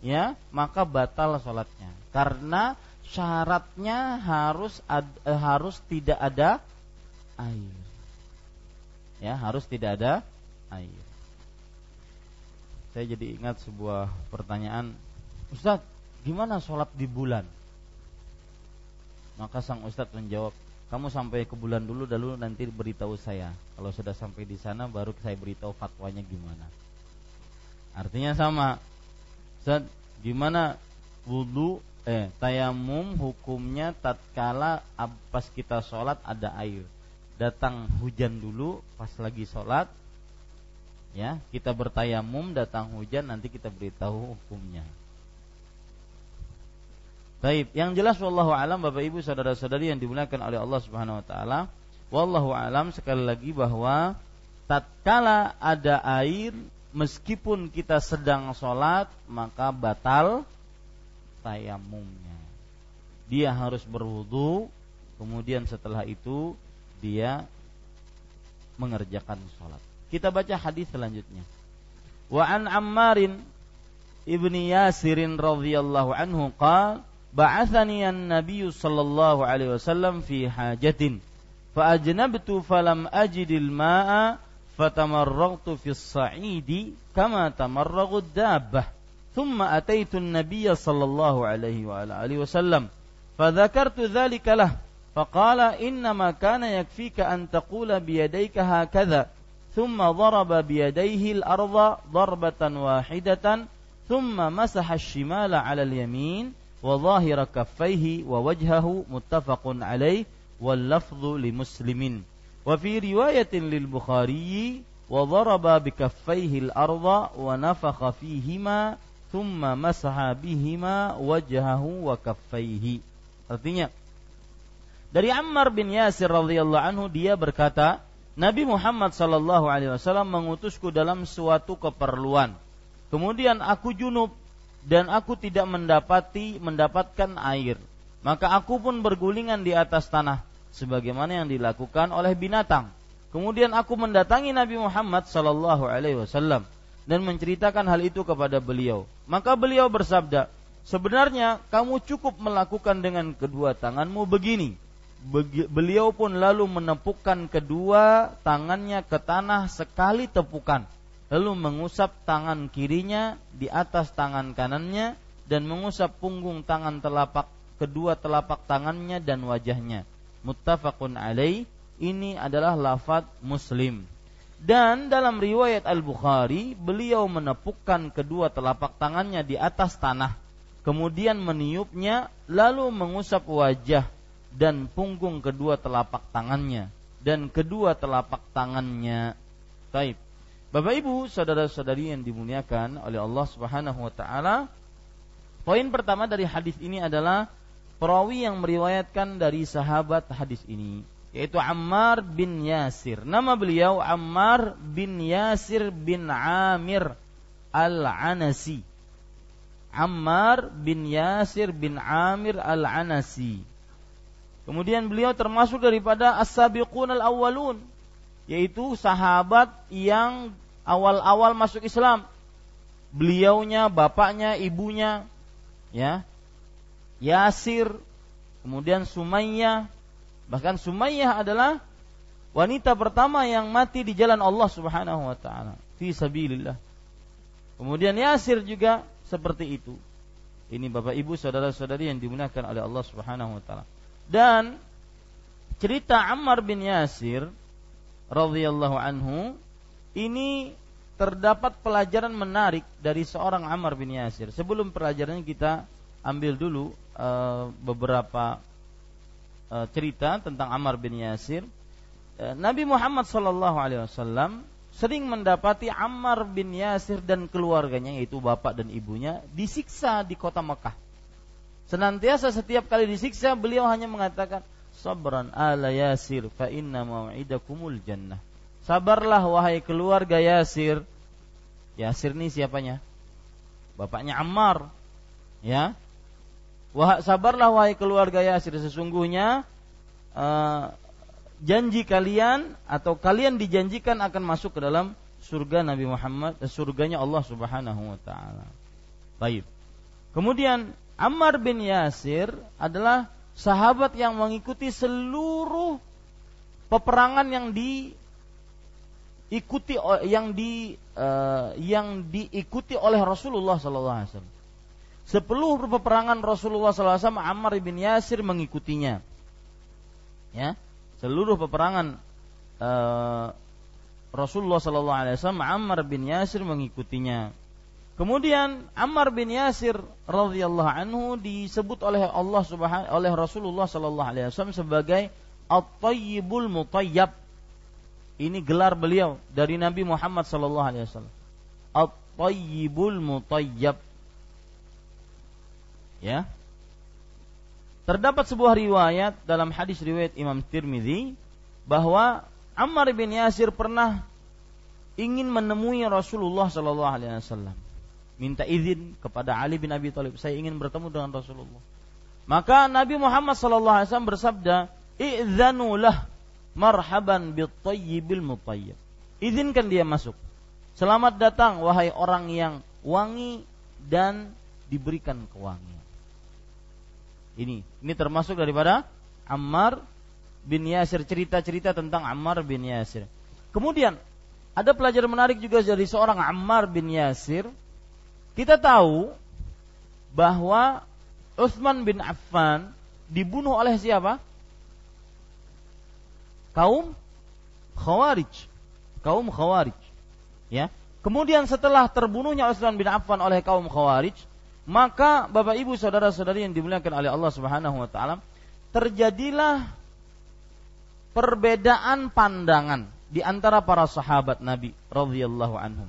ya maka batal sholatnya karena syaratnya harus ad, eh, harus tidak ada air ya harus tidak ada air. Saya jadi ingat sebuah pertanyaan, Ustadz, gimana sholat di bulan? Maka sang Ustadz menjawab, kamu sampai ke bulan dulu, dulu nanti beritahu saya. Kalau sudah sampai di sana, baru saya beritahu fatwanya gimana. Artinya sama. Ustaz, gimana wudhu eh tayamum hukumnya tatkala pas kita sholat ada air. Datang hujan dulu pas lagi sholat ya kita bertayamum datang hujan nanti kita beritahu hukumnya. Baik, yang jelas wallahu alam Bapak Ibu saudara-saudari yang dimuliakan oleh Allah Subhanahu wa taala, wallahu alam sekali lagi bahwa tatkala ada air meskipun kita sedang sholat maka batal tayamumnya. Dia harus berwudu, kemudian setelah itu dia mengerjakan sholat. Kita baca hadis selanjutnya. Wa an Ammarin ibni Yasirin radhiyallahu anhu qala ba'athani an-nabiy sallallahu alaihi wasallam fi hajatin fa ajnabtu falam ajidil ma'a fatamarragtu fi as-sa'idi kama tamarragu ad-dabbah ثم أتيت النبي صلى الله عليه وعلى آله وسلم فذكرت ذلك له فقال إنما كان يكفيك أن تقول بيديك هكذا ثم ضرب بيديه الأرض ضربة واحدة ثم مسح الشمال على اليمين وظاهر كفيه ووجهه متفق عليه واللفظ لمسلم. وفي رواية للبخاري وضرب بكفيه الأرض ونفخ فيهما thumma masaha bihima wajhahu wa kaffaihi. Artinya dari Ammar bin Yasir radhiyallahu anhu dia berkata, Nabi Muhammad sallallahu alaihi wasallam mengutusku dalam suatu keperluan. Kemudian aku junub dan aku tidak mendapati mendapatkan air. Maka aku pun bergulingan di atas tanah sebagaimana yang dilakukan oleh binatang. Kemudian aku mendatangi Nabi Muhammad sallallahu alaihi wasallam dan menceritakan hal itu kepada beliau. Maka beliau bersabda, "Sebenarnya kamu cukup melakukan dengan kedua tanganmu begini." beliau pun lalu menepukkan kedua tangannya ke tanah sekali tepukan lalu mengusap tangan kirinya di atas tangan kanannya dan mengusap punggung tangan telapak kedua telapak tangannya dan wajahnya muttafaqun alaih ini adalah lafaz muslim dan dalam riwayat Al-Bukhari beliau menepukkan kedua telapak tangannya di atas tanah kemudian meniupnya lalu mengusap wajah dan punggung kedua telapak tangannya dan kedua telapak tangannya. Taib. Bapak Ibu, saudara-saudari yang dimuliakan oleh Allah Subhanahu wa taala, poin pertama dari hadis ini adalah perawi yang meriwayatkan dari sahabat hadis ini yaitu Ammar bin Yasir. Nama beliau Ammar bin Yasir bin Amir Al-Anasi. Ammar bin Yasir bin Amir Al-Anasi Kemudian beliau termasuk daripada as-sabiqun al-awwalun yaitu sahabat yang awal-awal masuk Islam. Beliaunya, bapaknya, ibunya ya. Yasir, kemudian Sumayyah, bahkan Sumayyah adalah wanita pertama yang mati di jalan Allah Subhanahu wa taala fi sabilillah. Kemudian Yasir juga seperti itu. Ini Bapak Ibu saudara-saudari yang dimuliakan oleh Allah Subhanahu wa taala. Dan cerita Ammar bin Yasir radhiyallahu anhu ini terdapat pelajaran menarik dari seorang Ammar bin Yasir. Sebelum pelajarannya kita ambil dulu uh, beberapa uh, cerita tentang Ammar bin Yasir. Uh, Nabi Muhammad sallallahu alaihi wasallam sering mendapati Ammar bin Yasir dan keluarganya yaitu bapak dan ibunya disiksa di kota Mekah. Senantiasa setiap kali disiksa beliau hanya mengatakan sabran ala Yasir fa inna mau'idakumul jannah. Sabarlah wahai keluarga Yasir. Yasir ini siapanya? Bapaknya Ammar. Ya. Wah, sabarlah wahai keluarga Yasir sesungguhnya uh, janji kalian atau kalian dijanjikan akan masuk ke dalam surga Nabi Muhammad, eh, surganya Allah Subhanahu wa taala. Baik. Kemudian Ammar bin Yasir adalah sahabat yang mengikuti seluruh peperangan yang diikuti yang di uh, yang diikuti oleh Rasulullah sallallahu alaihi wasallam. Sepuluh peperangan Rasulullah wasallam Ammar bin Yasir mengikutinya. Ya, seluruh peperangan uh, Rasulullah wasallam Ammar bin Yasir mengikutinya. Kemudian Ammar bin Yasir radhiyallahu anhu disebut oleh Allah Subhanahu oleh Rasulullah sallallahu alaihi wasallam sebagai At-Tayyibul Mutayyab. Ini gelar beliau dari Nabi Muhammad sallallahu alaihi wasallam. At-Tayyibul Mutayyab. Ya. Terdapat sebuah riwayat dalam hadis riwayat Imam Tirmizi bahwa Ammar bin Yasir pernah ingin menemui Rasulullah sallallahu alaihi wasallam minta izin kepada Ali bin Abi Thalib, saya ingin bertemu dengan Rasulullah. Maka Nabi Muhammad sallallahu alaihi wasallam bersabda, "Idzanu lah marhaban bit tayyibil mutayyib." Izinkan dia masuk. Selamat datang wahai orang yang wangi dan diberikan kewangian. Ini ini termasuk daripada Ammar bin Yasir cerita-cerita tentang Ammar bin Yasir. Kemudian ada pelajaran menarik juga dari seorang Ammar bin Yasir kita tahu bahwa Utsman bin Affan dibunuh oleh siapa? Kaum Khawarij. Kaum Khawarij. Ya. Kemudian setelah terbunuhnya Utsman bin Affan oleh kaum Khawarij, maka Bapak Ibu saudara-saudari yang dimuliakan oleh Allah Subhanahu wa taala, terjadilah perbedaan pandangan di antara para sahabat Nabi radhiyallahu anhum.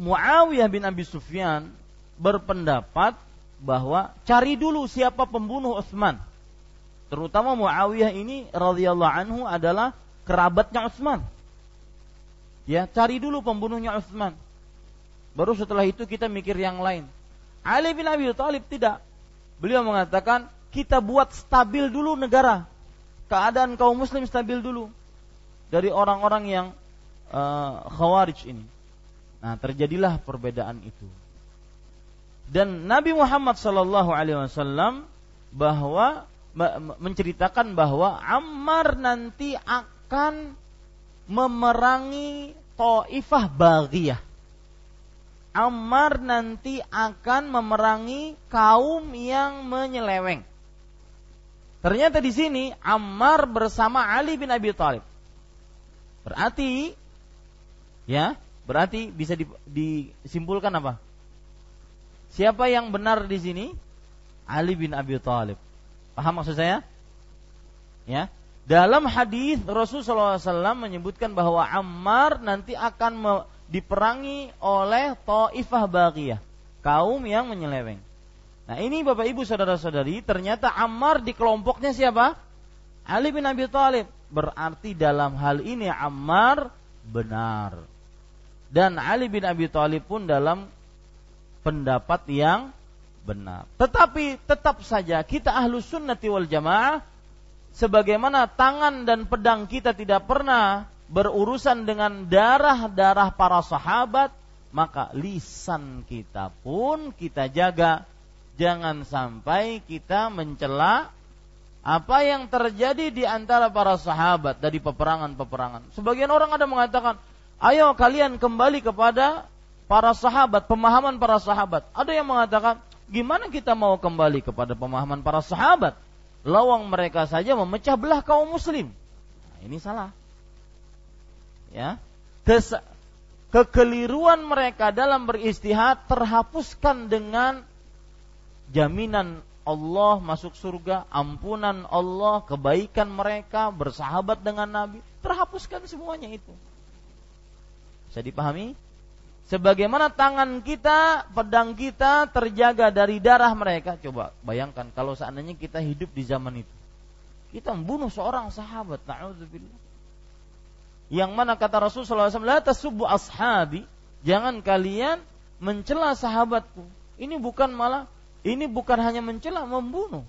Muawiyah bin Abi Sufyan berpendapat bahwa cari dulu siapa pembunuh Utsman. Terutama Muawiyah ini radhiyallahu anhu adalah kerabatnya Utsman. Ya, cari dulu pembunuhnya Utsman. Baru setelah itu kita mikir yang lain. Ali bin Abi Thalib tidak. Beliau mengatakan, kita buat stabil dulu negara. Keadaan kaum muslim stabil dulu. Dari orang-orang yang uh, khawarij ini. Nah, terjadilah perbedaan itu. Dan Nabi Muhammad Shallallahu Alaihi Wasallam bahwa menceritakan bahwa Ammar nanti akan memerangi Taifah Baghiyah. Ammar nanti akan memerangi kaum yang menyeleweng. Ternyata di sini Ammar bersama Ali bin Abi Thalib. Berarti ya, Berarti bisa disimpulkan apa? Siapa yang benar di sini? Ali bin Abi Thalib. Paham maksud saya? Ya. Dalam hadis Rasulullah SAW menyebutkan bahwa Ammar nanti akan diperangi oleh Taifah Baqiyah, kaum yang menyeleweng. Nah ini Bapak Ibu saudara-saudari, ternyata Ammar di kelompoknya siapa? Ali bin Abi Thalib. Berarti dalam hal ini Ammar benar dan Ali bin Abi Thalib pun dalam pendapat yang benar. Tetapi tetap saja kita ahlu sunnati wal jamaah sebagaimana tangan dan pedang kita tidak pernah berurusan dengan darah-darah para sahabat, maka lisan kita pun kita jaga jangan sampai kita mencela apa yang terjadi di antara para sahabat dari peperangan-peperangan. Sebagian orang ada mengatakan, Ayo kalian kembali kepada para sahabat, pemahaman para sahabat. Ada yang mengatakan, gimana kita mau kembali kepada pemahaman para sahabat? Lawang mereka saja memecah belah kaum muslim. Nah, ini salah. Ya. Kes kekeliruan mereka dalam beristihad terhapuskan dengan jaminan Allah masuk surga, ampunan Allah, kebaikan mereka, bersahabat dengan Nabi, terhapuskan semuanya itu. Bisa dipahami? Sebagaimana tangan kita, pedang kita terjaga dari darah mereka. Coba bayangkan kalau seandainya kita hidup di zaman itu. Kita membunuh seorang sahabat. Na'udzubillah. Yang mana kata Rasulullah SAW, La tasubbu ashabi. Jangan kalian mencela sahabatku. Ini bukan malah, ini bukan hanya mencela, membunuh.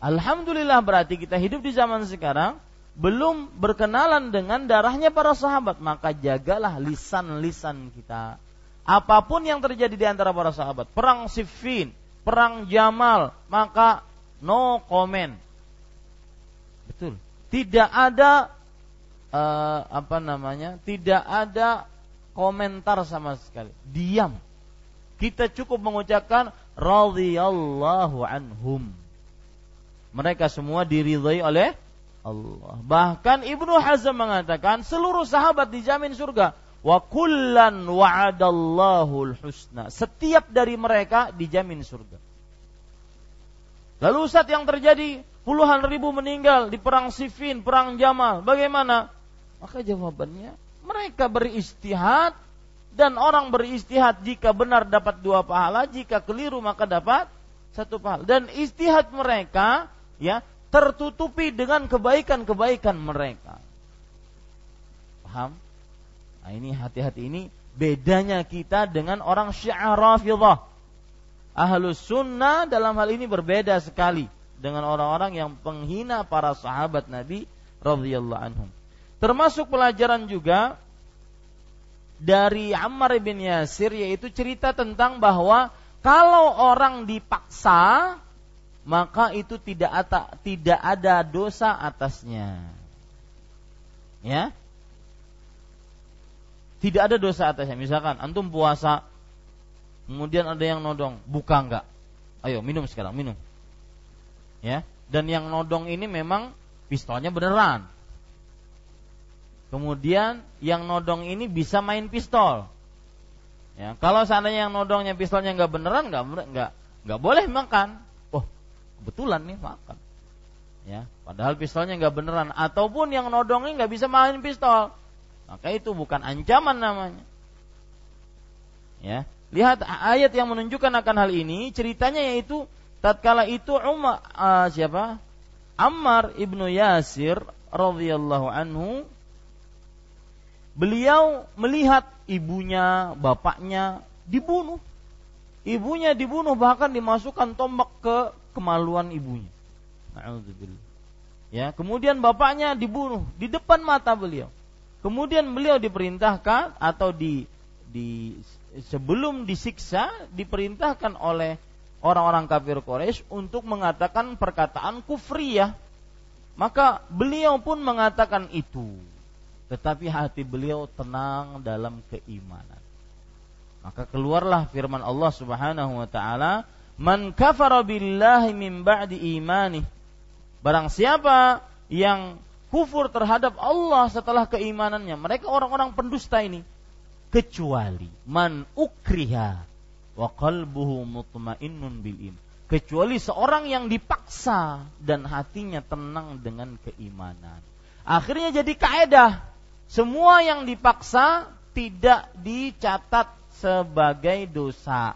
Alhamdulillah berarti kita hidup di zaman sekarang belum berkenalan dengan darahnya para sahabat, maka jagalah lisan-lisan kita. Apa pun yang terjadi di antara para sahabat, perang Siffin, perang Jamal, maka no comment. Betul. Tidak ada uh, apa namanya? Tidak ada komentar sama sekali. Diam. Kita cukup mengucapkan radhiyallahu anhum. Mereka semua diridhai oleh Allah. Bahkan Ibnu Hazm mengatakan seluruh sahabat dijamin surga. Wa kullan wa'adallahu husna. Setiap dari mereka dijamin surga. Lalu saat yang terjadi puluhan ribu meninggal di perang Siffin, perang Jamal. Bagaimana? Maka jawabannya mereka beristihad dan orang beristihad jika benar dapat dua pahala, jika keliru maka dapat satu pahala. Dan istihad mereka ya tertutupi dengan kebaikan-kebaikan mereka. Paham? Nah ini hati-hati ini bedanya kita dengan orang syiah rafidah. Ahlus sunnah dalam hal ini berbeda sekali dengan orang-orang yang penghina para sahabat Nabi radhiyallahu anhum. Termasuk pelajaran juga dari Ammar bin Yasir yaitu cerita tentang bahwa kalau orang dipaksa maka itu tidak ada, tidak ada dosa atasnya. Ya. Tidak ada dosa atasnya. Misalkan antum puasa kemudian ada yang nodong, buka enggak? Ayo minum sekarang, minum. Ya. Dan yang nodong ini memang pistolnya beneran. Kemudian yang nodong ini bisa main pistol. Ya, kalau seandainya yang nodongnya pistolnya nggak beneran nggak nggak nggak boleh makan. Kebetulan nih makan. Ya padahal pistolnya nggak beneran. Ataupun yang nodongnya nggak bisa main pistol. Maka itu bukan ancaman namanya. Ya lihat ayat yang menunjukkan akan hal ini. Ceritanya yaitu tatkala itu Umar uh, siapa? Ammar ibnu Yasir radhiyallahu anhu beliau melihat ibunya bapaknya dibunuh ibunya dibunuh bahkan dimasukkan tombak ke kemaluan ibunya. Ya, kemudian bapaknya dibunuh di depan mata beliau. Kemudian beliau diperintahkan atau di di sebelum disiksa diperintahkan oleh orang-orang kafir Quraisy untuk mengatakan perkataan kufriyah. Maka beliau pun mengatakan itu. Tetapi hati beliau tenang dalam keimanan. Maka keluarlah firman Allah Subhanahu wa taala, man kafara billahi min ba'di imani barang siapa yang kufur terhadap Allah setelah keimanannya mereka orang-orang pendusta ini kecuali man ukriha wa qalbuhu mutmainnun bil im. Kecuali seorang yang dipaksa dan hatinya tenang dengan keimanan. Akhirnya jadi kaedah semua yang dipaksa tidak dicatat sebagai dosa.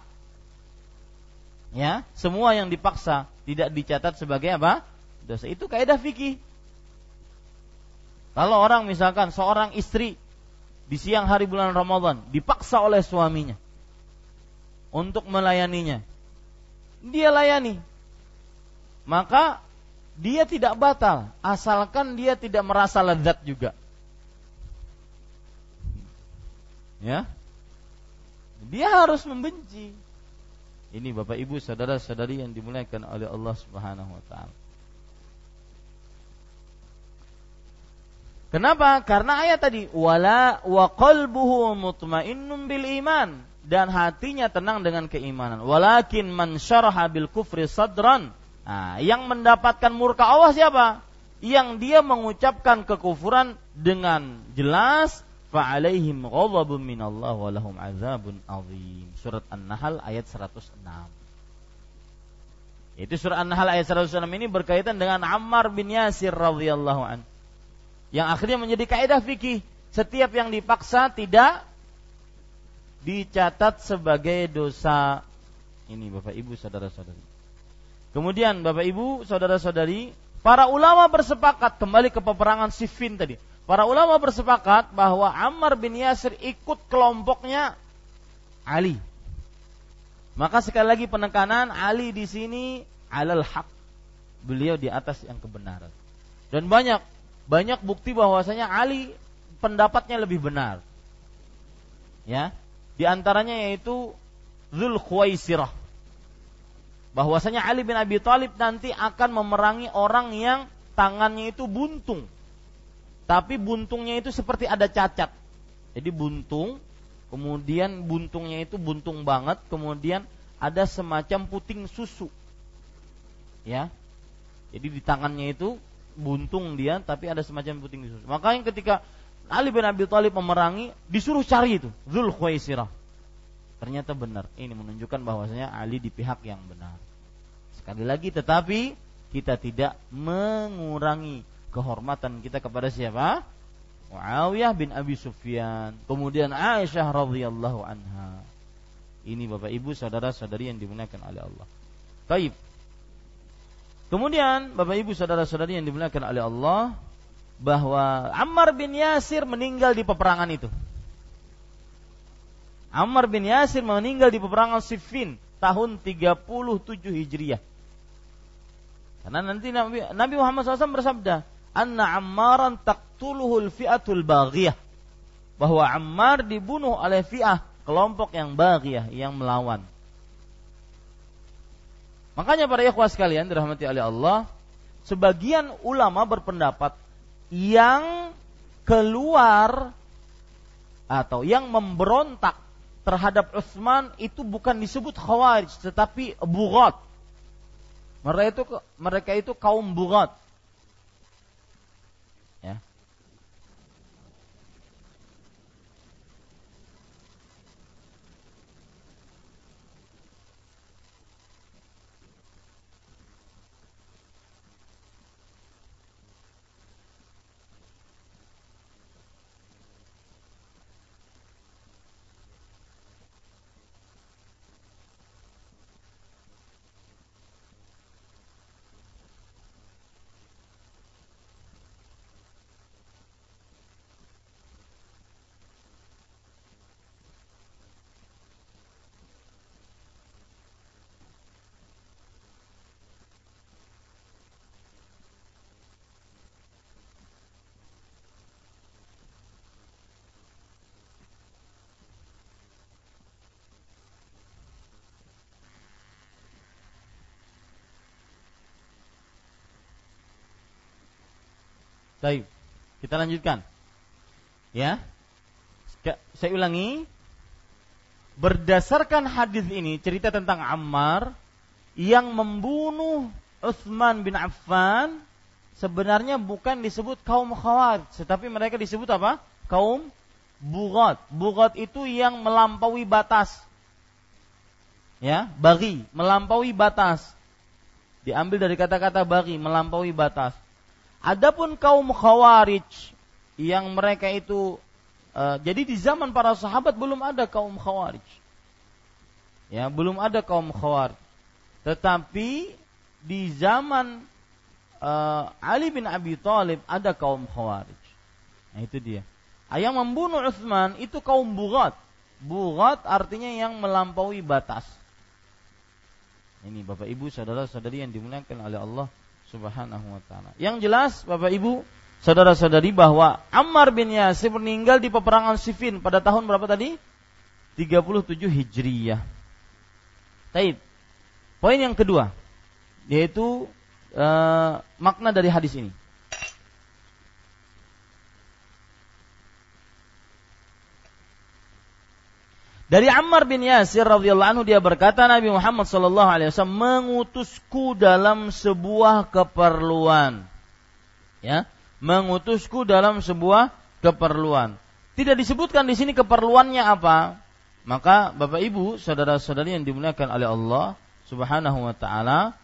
Ya semua yang dipaksa tidak dicatat sebagai apa? Dosa. Itu kaidah fikih. Kalau orang misalkan seorang istri di siang hari bulan Ramadan dipaksa oleh suaminya untuk melayaninya dia layani maka dia tidak batal asalkan dia tidak merasa lezat juga ya dia harus membenci ini Bapak Ibu saudara-saudari yang dimuliakan oleh Allah Subhanahu wa taala. Kenapa? Karena ayat tadi wala wa qalbuhu mutmainnun bil iman dan hatinya tenang dengan keimanan. Walakin man syaraha bil kufri sadran. Nah, yang mendapatkan murka Allah siapa? Yang dia mengucapkan kekufuran dengan jelas fa'alaihim ghadabun minallah wa lahum azabun azim. Surat An-Nahl ayat 106. Itu surat An-Nahl ayat 106 ini berkaitan dengan Ammar bin Yasir radhiyallahu an. Yang akhirnya menjadi kaidah fikih, setiap yang dipaksa tidak dicatat sebagai dosa. Ini Bapak Ibu saudara-saudari. Kemudian Bapak Ibu saudara-saudari Para ulama bersepakat kembali ke peperangan Siffin tadi. Para ulama bersepakat bahwa Ammar bin Yasir ikut kelompoknya Ali. Maka sekali lagi penekanan Ali di sini alal haq. Beliau di atas yang kebenaran. Dan banyak banyak bukti bahwasanya Ali pendapatnya lebih benar. Ya. Di antaranya yaitu Zul Khuwaisirah bahwasanya Ali bin Abi Thalib nanti akan memerangi orang yang tangannya itu buntung. Tapi buntungnya itu seperti ada cacat. Jadi buntung, kemudian buntungnya itu buntung banget, kemudian ada semacam puting susu. Ya. Jadi di tangannya itu buntung dia tapi ada semacam puting susu. Makanya ketika Ali bin Abi Thalib memerangi, disuruh cari itu, Zul Khuwaisirah Ternyata benar. Ini menunjukkan bahwasanya Ali di pihak yang benar. Sekali lagi tetapi kita tidak mengurangi kehormatan kita kepada siapa? Muawiyah bin Abi Sufyan, kemudian Aisyah radhiyallahu anha. Ini Bapak Ibu saudara-saudari yang dimuliakan oleh Allah. Baik. Kemudian Bapak Ibu saudara-saudari yang dimuliakan oleh Allah bahwa Ammar bin Yasir meninggal di peperangan itu. Ammar bin Yasir meninggal di peperangan Siffin tahun 37 Hijriah. Karena nanti Nabi, Muhammad SAW bersabda, "Anna Ammaran taqtuluhul fi'atul baghiyah." Bahwa Ammar dibunuh oleh fi'ah, kelompok yang baghiyah, yang melawan. Makanya para ikhwah sekalian dirahmati oleh Allah, sebagian ulama berpendapat yang keluar atau yang memberontak terhadap Utsman itu bukan disebut khawarij tetapi bughat. Mereka itu mereka itu kaum bughat. Baik. Kita lanjutkan. Ya. Saya ulangi. Berdasarkan hadis ini cerita tentang Ammar yang membunuh Utsman bin Affan sebenarnya bukan disebut kaum Khawarij, tetapi mereka disebut apa? Kaum Bughat. Bughat itu yang melampaui batas. Ya, bagi, melampaui batas. Diambil dari kata-kata bagi, melampaui batas. Adapun kaum khawarij yang mereka itu uh, jadi di zaman para sahabat belum ada kaum khawarij. Ya, belum ada kaum khawarij. Tetapi di zaman uh, Ali bin Abi Thalib ada kaum khawarij. Nah, itu dia. Yang membunuh Utsman itu kaum bughat. Bughat artinya yang melampaui batas. Ini Bapak Ibu, saudara-saudari yang dimuliakan oleh Allah Subhanahu wa taala. Yang jelas Bapak Ibu, saudara-saudari bahwa Ammar bin Yasir meninggal di peperangan Siffin pada tahun berapa tadi? 37 Hijriyah. Taib. Poin yang kedua yaitu uh, makna dari hadis ini. Dari Ammar bin Yasir radhiyallahu anhu dia berkata Nabi Muhammad sallallahu alaihi wasallam mengutusku dalam sebuah keperluan. Ya, mengutusku dalam sebuah keperluan. Tidak disebutkan di sini keperluannya apa. Maka Bapak Ibu, saudara-saudari yang dimuliakan oleh Allah Subhanahu wa taala,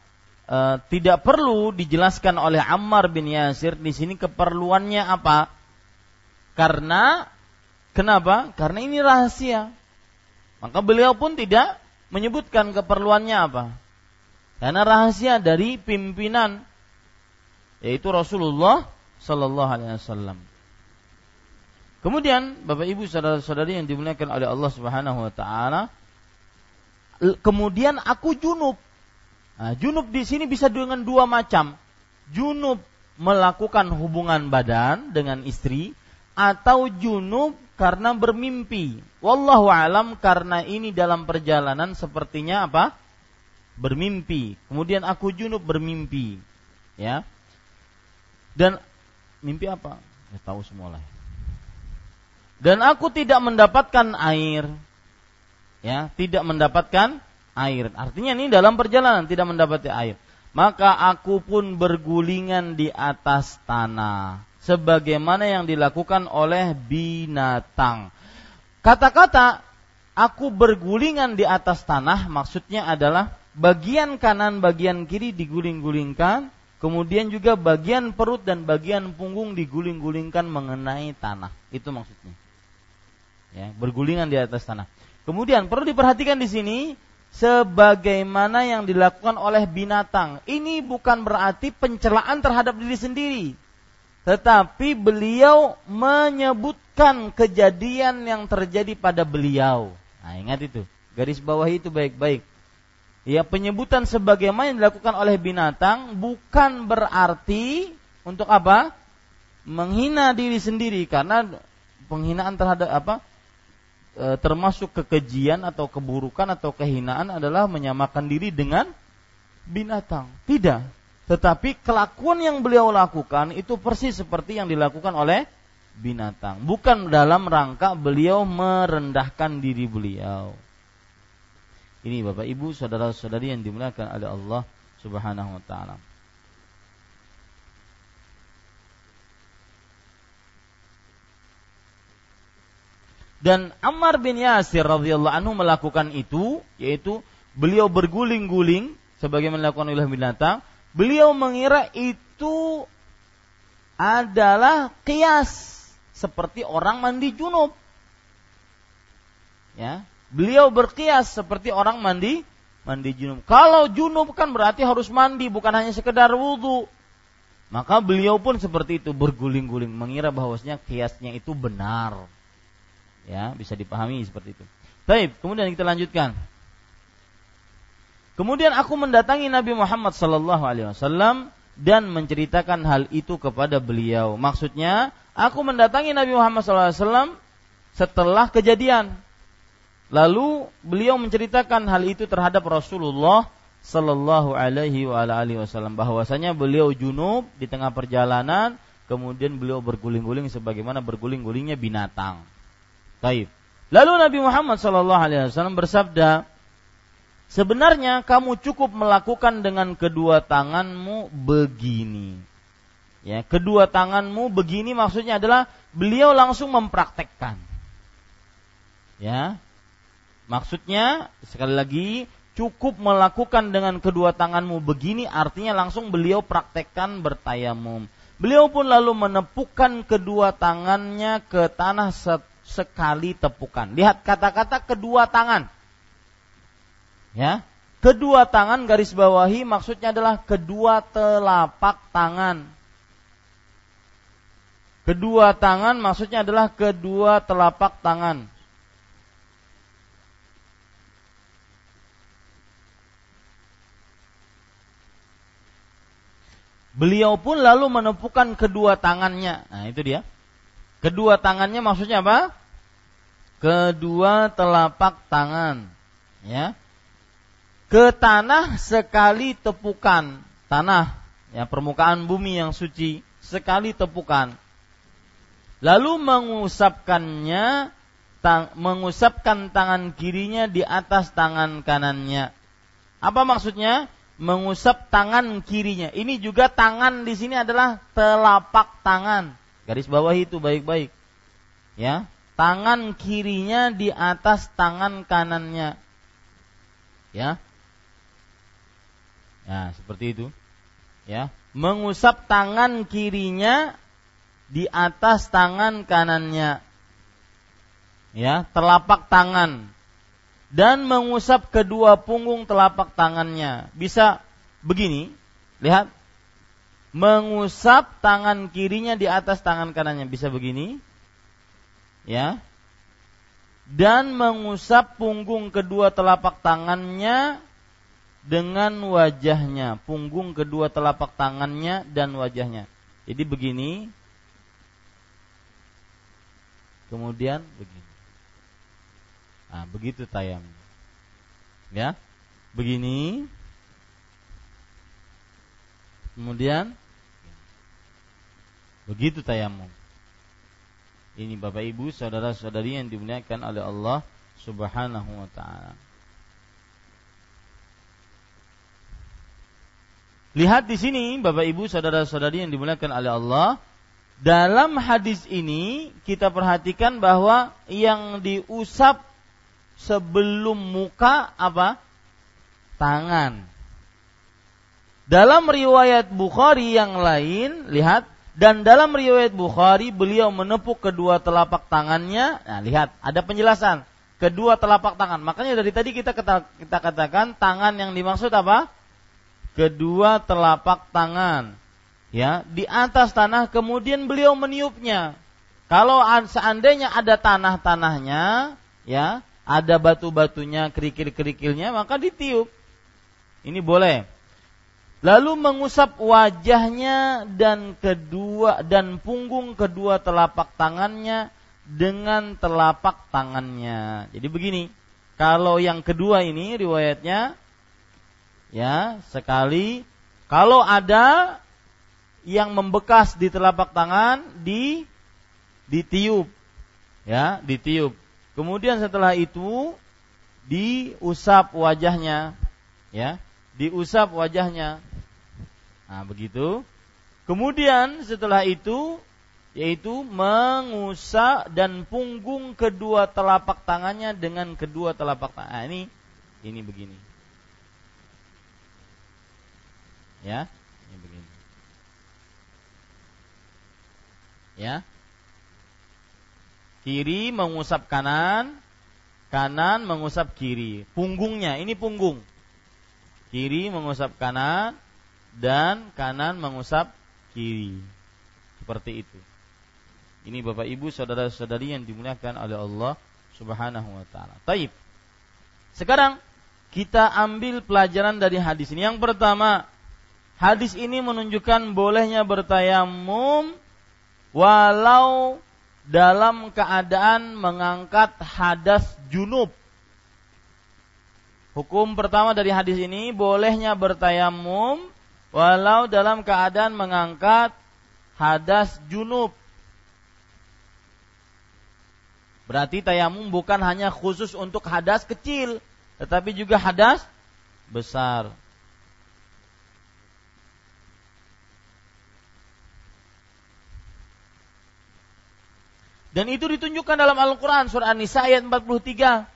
e, tidak perlu dijelaskan oleh Ammar bin Yasir di sini keperluannya apa. Karena kenapa? Karena ini rahasia maka beliau pun tidak menyebutkan keperluannya apa. Karena rahasia dari pimpinan yaitu Rasulullah sallallahu alaihi wasallam. Kemudian Bapak Ibu saudara-saudari yang dimuliakan oleh Allah Subhanahu wa taala, kemudian aku junub. Nah, junub di sini bisa dengan dua macam. Junub melakukan hubungan badan dengan istri atau junub karena bermimpi. Wallahu alam karena ini dalam perjalanan sepertinya apa? Bermimpi. Kemudian aku junub bermimpi. Ya. Dan mimpi apa? Ya tahu semua. Dan aku tidak mendapatkan air. Ya, tidak mendapatkan air. Artinya ini dalam perjalanan tidak mendapatkan air. Maka aku pun bergulingan di atas tanah sebagaimana yang dilakukan oleh binatang. Kata-kata aku bergulingan di atas tanah maksudnya adalah bagian kanan bagian kiri diguling-gulingkan Kemudian juga bagian perut dan bagian punggung diguling-gulingkan mengenai tanah. Itu maksudnya. Ya, bergulingan di atas tanah. Kemudian perlu diperhatikan di sini sebagaimana yang dilakukan oleh binatang. Ini bukan berarti pencelaan terhadap diri sendiri. Tetapi beliau menyebutkan kejadian yang terjadi pada beliau. Nah, ingat itu. Garis bawah itu baik-baik Ya, penyebutan sebagaimana yang dilakukan oleh binatang bukan berarti untuk apa? Menghina diri sendiri karena penghinaan terhadap apa? E, termasuk kekejian atau keburukan atau kehinaan adalah menyamakan diri dengan binatang. Tidak. Tetapi kelakuan yang beliau lakukan itu persis seperti yang dilakukan oleh binatang. Bukan dalam rangka beliau merendahkan diri beliau. Ini Bapak Ibu, saudara-saudari yang dimuliakan oleh Allah Subhanahu wa taala. Dan Ammar bin Yasir radhiyallahu anhu melakukan itu, yaitu beliau berguling-guling sebagaimana melakukan oleh binatang. Beliau mengira itu adalah kias seperti orang mandi junub. Ya, Beliau berkias seperti orang mandi mandi junub. Kalau junub kan berarti harus mandi bukan hanya sekedar wudhu. Maka beliau pun seperti itu berguling-guling mengira bahwasanya kiasnya itu benar. Ya, bisa dipahami seperti itu. Baik, kemudian kita lanjutkan. Kemudian aku mendatangi Nabi Muhammad sallallahu alaihi wasallam dan menceritakan hal itu kepada beliau. Maksudnya, aku mendatangi Nabi Muhammad sallallahu alaihi wasallam setelah kejadian Lalu beliau menceritakan hal itu terhadap Rasulullah Sallallahu Alaihi Wasallam bahwasanya beliau junub di tengah perjalanan, kemudian beliau berguling-guling sebagaimana berguling-gulingnya binatang. Taib. Lalu Nabi Muhammad Sallallahu Alaihi Wasallam bersabda, sebenarnya kamu cukup melakukan dengan kedua tanganmu begini. Ya, kedua tanganmu begini maksudnya adalah beliau langsung mempraktekkan. Ya, Maksudnya sekali lagi cukup melakukan dengan kedua tanganmu begini artinya langsung beliau praktekkan bertayamum. Beliau pun lalu menepukkan kedua tangannya ke tanah sekali tepukan. Lihat kata-kata kedua tangan. Ya. Kedua tangan garis bawahi maksudnya adalah kedua telapak tangan. Kedua tangan maksudnya adalah kedua telapak tangan. Beliau pun lalu menepukkan kedua tangannya. Nah, itu dia. Kedua tangannya maksudnya apa? Kedua telapak tangan. Ya. Ke tanah sekali tepukan. Tanah, ya permukaan bumi yang suci sekali tepukan. Lalu mengusapkannya tang, mengusapkan tangan kirinya di atas tangan kanannya. Apa maksudnya? mengusap tangan kirinya. Ini juga tangan di sini adalah telapak tangan. Garis bawah itu baik-baik. Ya, tangan kirinya di atas tangan kanannya. Ya. Ya, seperti itu. Ya, mengusap tangan kirinya di atas tangan kanannya. Ya, telapak tangan dan mengusap kedua punggung telapak tangannya. Bisa begini, lihat. mengusap tangan kirinya di atas tangan kanannya bisa begini ya dan mengusap punggung kedua telapak tangannya dengan wajahnya. Punggung kedua telapak tangannya dan wajahnya. Jadi begini. Kemudian begini. Nah begitu tayam ya begini. Kemudian Begitu tayamum. Ini Bapak Ibu, saudara-saudari yang dimuliakan oleh Allah Subhanahu wa taala. Lihat di sini Bapak Ibu, saudara-saudari yang dimuliakan oleh Allah, dalam hadis ini kita perhatikan bahwa yang diusap sebelum muka apa? Tangan. Dalam riwayat Bukhari yang lain, lihat dan dalam riwayat Bukhari beliau menepuk kedua telapak tangannya. Nah, lihat, ada penjelasan. Kedua telapak tangan. Makanya dari tadi kita kita katakan tangan yang dimaksud apa? Kedua telapak tangan. Ya, di atas tanah kemudian beliau meniupnya. Kalau seandainya ada tanah-tanahnya, ya, ada batu-batunya, kerikil-kerikilnya, maka ditiup. Ini boleh lalu mengusap wajahnya dan kedua dan punggung kedua telapak tangannya dengan telapak tangannya. Jadi begini, kalau yang kedua ini riwayatnya ya, sekali kalau ada yang membekas di telapak tangan di ditiup ya, ditiup. Kemudian setelah itu diusap wajahnya ya, diusap wajahnya. Nah, begitu. Kemudian setelah itu yaitu mengusap dan punggung kedua telapak tangannya dengan kedua telapak tangan. Nah, ini ini begini. Ya, ini begini. Ya. Kiri mengusap kanan, kanan mengusap kiri. Punggungnya, ini punggung kiri mengusap kanan dan kanan mengusap kiri. Seperti itu. Ini Bapak Ibu saudara-saudari yang dimuliakan oleh Allah Subhanahu wa taala. Taib. Sekarang kita ambil pelajaran dari hadis ini. Yang pertama, hadis ini menunjukkan bolehnya bertayamum walau dalam keadaan mengangkat hadas junub Hukum pertama dari hadis ini bolehnya bertayamum walau dalam keadaan mengangkat hadas junub. Berarti tayamum bukan hanya khusus untuk hadas kecil, tetapi juga hadas besar. Dan itu ditunjukkan dalam Al-Quran surah An-Nisa ayat 43.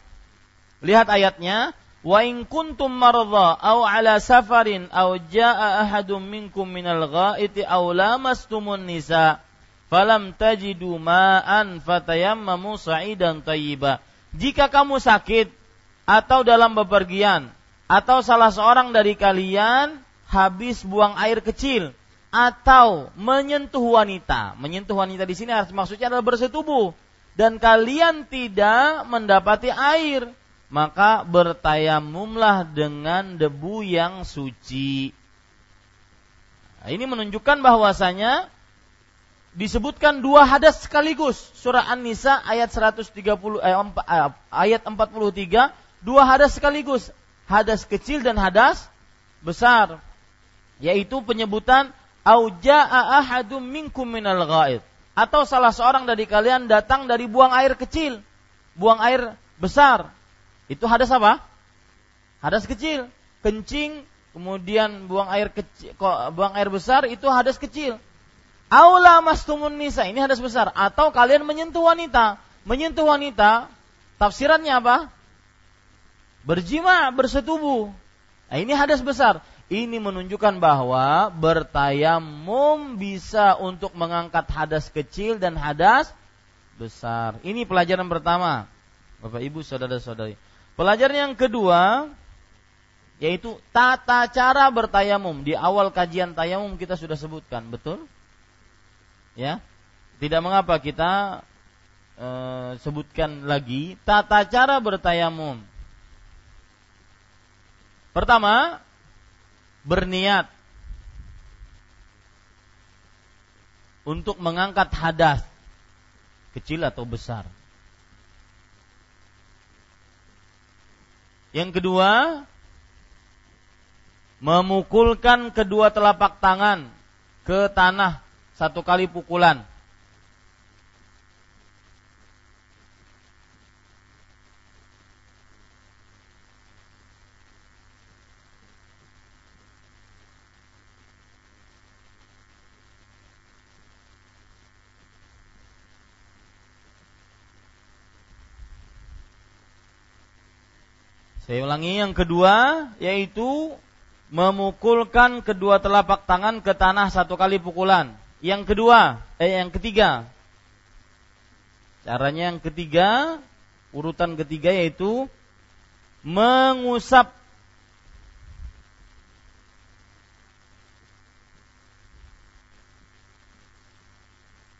Lihat ayatnya, Wa in kuntum marza aw ala safarin aw jaa ahadum minkum minal ghaiti aw lamastumun nisa falam tajidu ma'an fatayammamu sa'idan tayyiba. Jika kamu sakit atau dalam bepergian atau salah seorang dari kalian habis buang air kecil atau menyentuh wanita. Menyentuh wanita di sini maksudnya adalah bersetubuh dan kalian tidak mendapati air maka bertayamumlah dengan debu yang suci. Nah, ini menunjukkan bahwasanya disebutkan dua hadas sekaligus. Surah An-Nisa ayat 130 eh, eh ayat 43, dua hadas sekaligus. Hadas kecil dan hadas besar. Yaitu penyebutan auja'a ahadum minkum minal ghaid atau salah seorang dari kalian datang dari buang air kecil, buang air besar itu hadas apa? Hadas kecil, kencing, kemudian buang air kecil, buang air besar itu hadas kecil. Aula mastumun nisa ini hadas besar atau kalian menyentuh wanita. Menyentuh wanita tafsirannya apa? Berjima, bersetubuh. Nah, ini hadas besar. Ini menunjukkan bahwa bertayamum bisa untuk mengangkat hadas kecil dan hadas besar. Ini pelajaran pertama. Bapak Ibu saudara-saudari. Pelajaran yang kedua yaitu tata cara bertayamum. Di awal kajian tayamum kita sudah sebutkan, betul? Ya. Tidak mengapa kita e, sebutkan lagi tata cara bertayamum. Pertama, berniat untuk mengangkat hadas kecil atau besar. Yang kedua, memukulkan kedua telapak tangan ke tanah satu kali pukulan. Saya ulangi yang kedua yaitu memukulkan kedua telapak tangan ke tanah satu kali pukulan. Yang kedua, eh yang ketiga. Caranya yang ketiga, urutan ketiga yaitu mengusap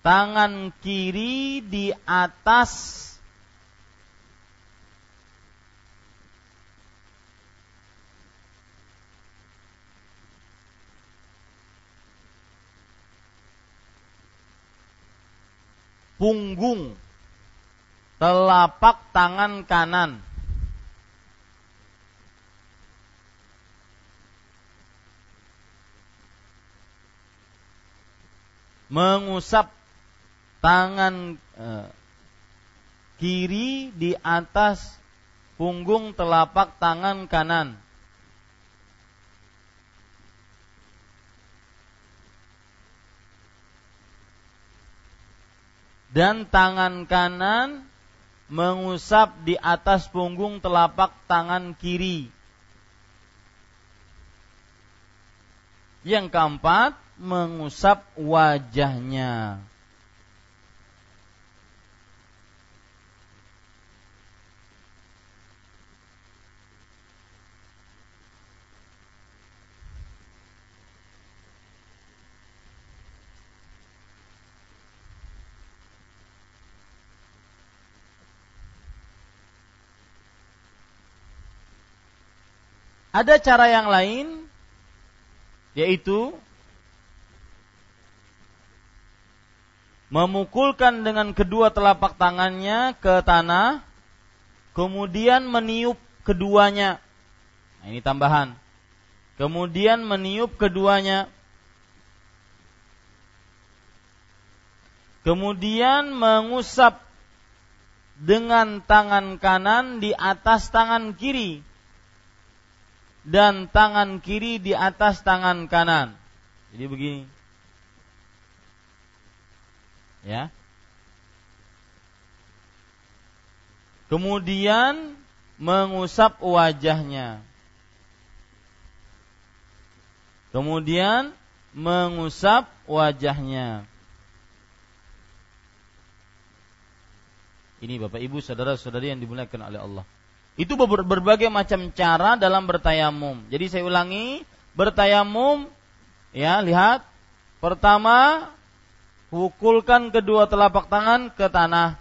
tangan kiri di atas punggung telapak tangan kanan. Mengusap tangan eh, kiri di atas punggung telapak tangan kanan dan tangan kanan mengusap di atas punggung telapak tangan kiri. Yang keempat, mengusap wajahnya. Ada cara yang lain yaitu memukulkan dengan kedua telapak tangannya ke tanah kemudian meniup keduanya. Nah, ini tambahan. Kemudian meniup keduanya. Kemudian mengusap dengan tangan kanan di atas tangan kiri dan tangan kiri di atas tangan kanan. Jadi begini. Ya. Kemudian mengusap wajahnya. Kemudian mengusap wajahnya. Ini Bapak Ibu saudara-saudari yang dimuliakan oleh Allah. Itu berbagai macam cara dalam bertayamum. Jadi saya ulangi, bertayamum ya, lihat. Pertama, pukulkan kedua telapak tangan ke tanah.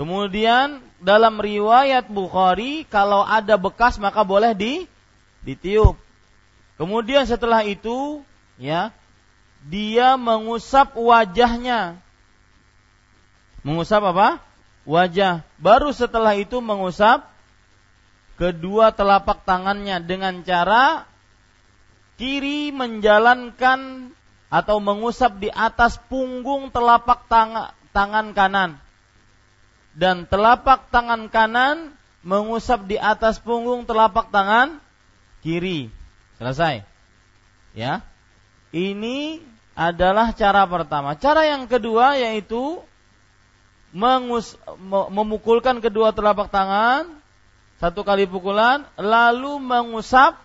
Kemudian dalam riwayat Bukhari kalau ada bekas maka boleh di ditiup. Kemudian setelah itu ya dia mengusap wajahnya. Mengusap apa? Wajah. Baru setelah itu mengusap kedua telapak tangannya dengan cara kiri menjalankan atau mengusap di atas punggung telapak tang tangan kanan dan telapak tangan kanan mengusap di atas punggung telapak tangan kiri. Selesai. Ya. Ini adalah cara pertama. Cara yang kedua yaitu mengus, memukulkan kedua telapak tangan satu kali pukulan lalu mengusap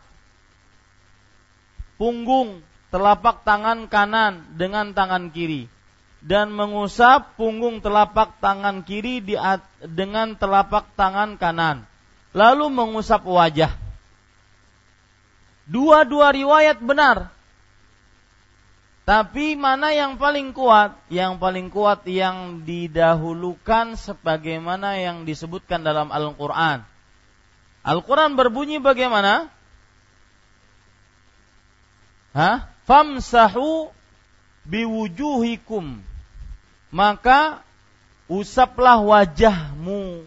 punggung telapak tangan kanan dengan tangan kiri dan mengusap punggung telapak tangan kiri di dengan telapak tangan kanan lalu mengusap wajah Dua-dua riwayat benar. Tapi mana yang paling kuat? Yang paling kuat yang didahulukan sebagaimana yang disebutkan dalam Al-Quran. Al-Quran berbunyi bagaimana? Hah? Famsahu biwujuhikum. Maka usaplah wajahmu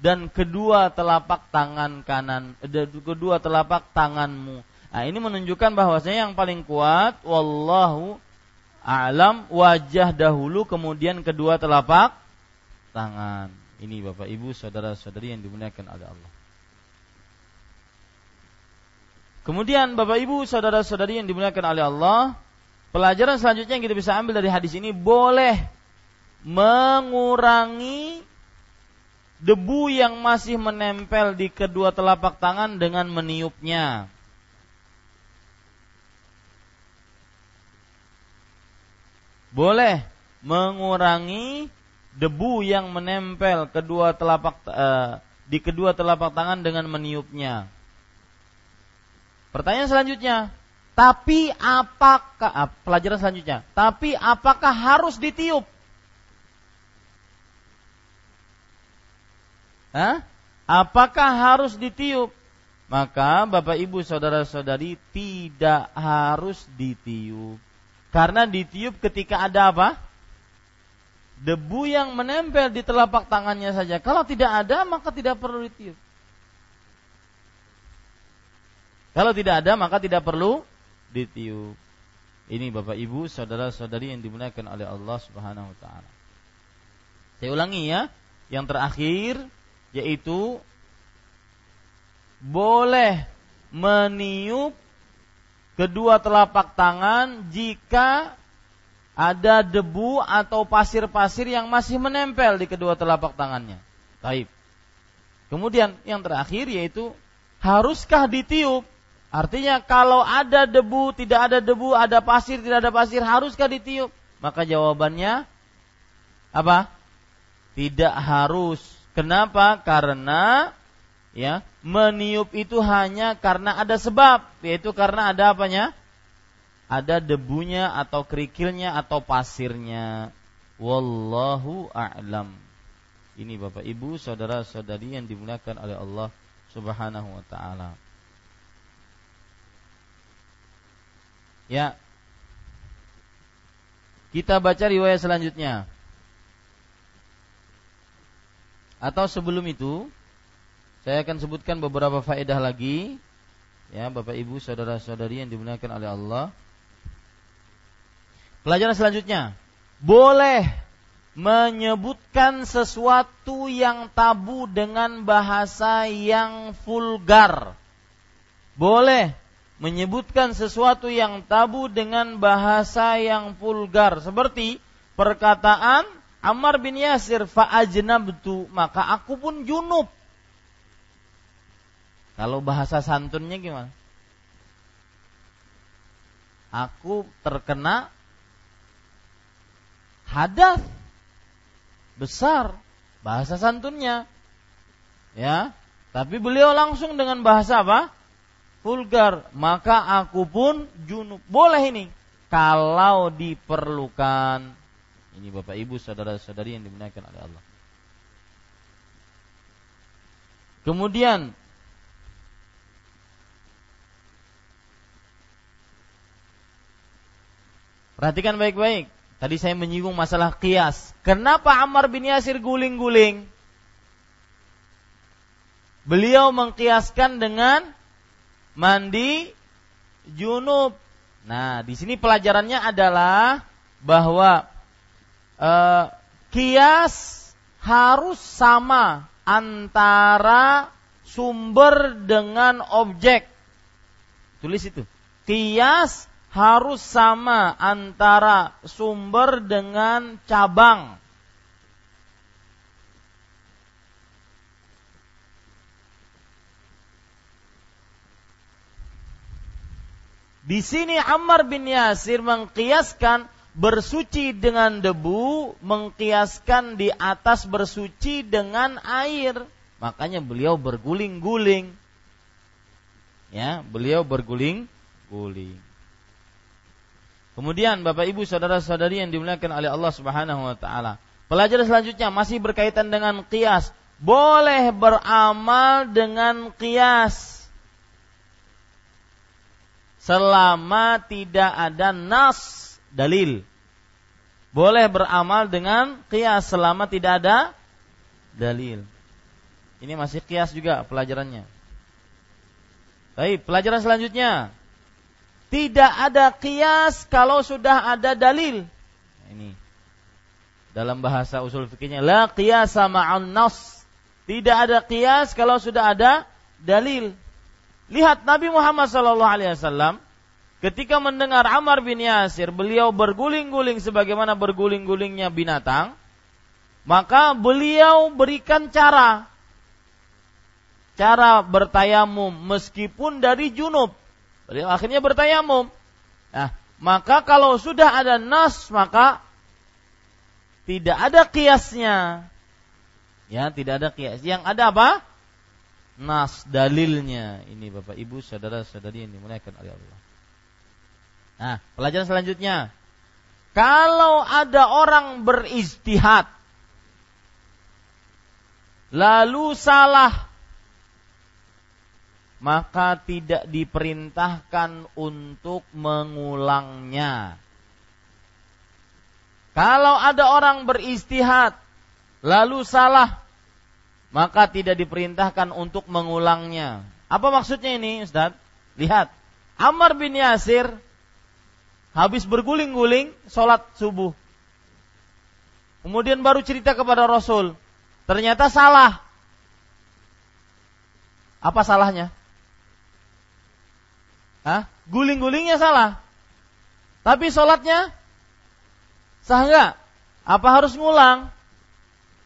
dan kedua telapak tangan kanan, eh, kedua telapak tanganmu Nah, ini menunjukkan bahwasanya yang paling kuat wallahu a'lam wajah dahulu kemudian kedua telapak tangan. Ini Bapak Ibu, saudara-saudari yang dimuliakan oleh Allah. Kemudian Bapak Ibu, saudara-saudari yang dimuliakan oleh Allah, pelajaran selanjutnya yang kita bisa ambil dari hadis ini boleh mengurangi debu yang masih menempel di kedua telapak tangan dengan meniupnya. Boleh mengurangi debu yang menempel kedua telapak uh, di kedua telapak tangan dengan meniupnya. Pertanyaan selanjutnya, tapi apakah uh, pelajaran selanjutnya? Tapi apakah harus ditiup? Hah? Apakah harus ditiup? Maka Bapak Ibu saudara-saudari tidak harus ditiup. Karena ditiup ketika ada apa? Debu yang menempel di telapak tangannya saja. Kalau tidak ada, maka tidak perlu ditiup. Kalau tidak ada, maka tidak perlu ditiup. Ini Bapak Ibu, saudara-saudari yang dimuliakan oleh Allah Subhanahu wa taala. Saya ulangi ya. Yang terakhir yaitu boleh meniup kedua telapak tangan jika ada debu atau pasir-pasir yang masih menempel di kedua telapak tangannya. Taib. Kemudian yang terakhir yaitu haruskah ditiup? Artinya kalau ada debu, tidak ada debu, ada pasir, tidak ada pasir, haruskah ditiup? Maka jawabannya apa? Tidak harus. Kenapa? Karena ya meniup itu hanya karena ada sebab yaitu karena ada apanya? Ada debunya atau kerikilnya atau pasirnya. Wallahu a'lam. Ini Bapak Ibu saudara-saudari yang dimuliakan oleh Allah Subhanahu wa taala. Ya. Kita baca riwayat selanjutnya. Atau sebelum itu saya akan sebutkan beberapa faedah lagi ya Bapak Ibu saudara-saudari yang dimuliakan oleh Allah. Pelajaran selanjutnya, boleh menyebutkan sesuatu yang tabu dengan bahasa yang vulgar. Boleh menyebutkan sesuatu yang tabu dengan bahasa yang vulgar seperti perkataan Ammar bin Yasir fa'ajnabtu maka aku pun junub kalau bahasa santunnya gimana? Aku terkena hadas besar bahasa santunnya. Ya, tapi beliau langsung dengan bahasa apa? Vulgar. Maka aku pun junub. Boleh ini kalau diperlukan. Ini Bapak Ibu saudara-saudari yang dimuliakan oleh Allah. Kemudian Perhatikan baik-baik. Tadi saya menyinggung masalah kias. Kenapa Ammar bin Yasir guling-guling? Beliau mengkiaskan dengan mandi junub. Nah, di sini pelajarannya adalah bahwa eh, kias harus sama antara sumber dengan objek. Tulis itu. Kias harus sama antara sumber dengan cabang. Di sini Ammar bin Yasir mengkiaskan bersuci dengan debu, mengkiaskan di atas bersuci dengan air. Makanya beliau berguling-guling. Ya, beliau berguling-guling. Kemudian Bapak Ibu saudara-saudari yang dimuliakan oleh Allah Subhanahu wa taala. Pelajaran selanjutnya masih berkaitan dengan kias. Boleh beramal dengan kias. Selama tidak ada nas dalil. Boleh beramal dengan kias selama tidak ada dalil. Ini masih kias juga pelajarannya. Baik, pelajaran selanjutnya. Tidak ada kias kalau sudah ada dalil. Ini dalam bahasa usul fikihnya la qiyasa ma'an nas. Tidak ada kias kalau sudah ada dalil. Lihat Nabi Muhammad sallallahu alaihi wasallam ketika mendengar Ammar bin Yasir, beliau berguling-guling sebagaimana berguling-gulingnya binatang, maka beliau berikan cara cara bertayamum meskipun dari junub Beliau akhirnya bertayamum. Nah, maka kalau sudah ada nas maka tidak ada kiasnya. Ya, tidak ada kias. Yang ada apa? Nas dalilnya. Ini Bapak Ibu, saudara-saudari yang dimuliakan oleh Allah. Nah, pelajaran selanjutnya. Kalau ada orang beristihad lalu salah maka tidak diperintahkan untuk mengulangnya. Kalau ada orang beristihad lalu salah, maka tidak diperintahkan untuk mengulangnya. Apa maksudnya ini, Ustaz? Lihat, Ammar bin Yasir habis berguling-guling sholat subuh. Kemudian baru cerita kepada Rasul. Ternyata salah. Apa salahnya? Hah? Guling-gulingnya salah. Tapi sholatnya sah nggak? Apa harus ngulang?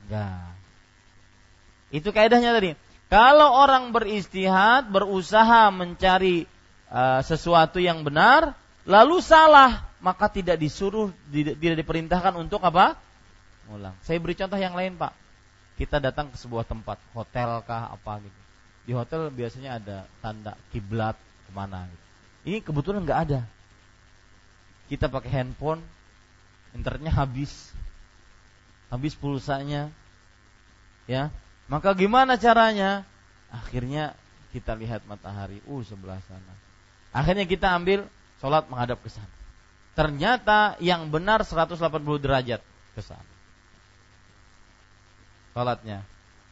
Enggak. Itu kaidahnya tadi. Kalau orang beristihad, berusaha mencari uh, sesuatu yang benar, lalu salah, maka tidak disuruh, tidak, tidak diperintahkan untuk apa? Ngulang. Saya beri contoh yang lain, Pak. Kita datang ke sebuah tempat, hotel kah apa gitu. Di hotel biasanya ada tanda kiblat ke mana gitu. Ini kebetulan nggak ada. Kita pakai handphone, internetnya habis, habis pulsanya, ya. Maka gimana caranya? Akhirnya kita lihat matahari, uh sebelah sana. Akhirnya kita ambil sholat menghadap ke sana. Ternyata yang benar 180 derajat ke sana. Sholatnya.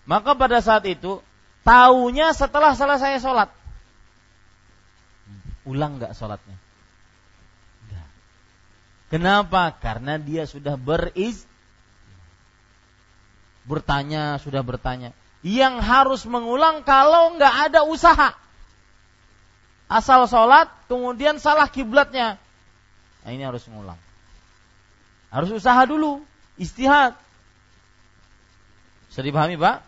Maka pada saat itu, taunya setelah selesai sholat ulang nggak sholatnya? Enggak. Kenapa? Karena dia sudah beriz bertanya, sudah bertanya. Yang harus mengulang kalau nggak ada usaha. Asal sholat, kemudian salah kiblatnya. Nah ini harus mengulang. Harus usaha dulu, istihad. Bisa dipahami pak?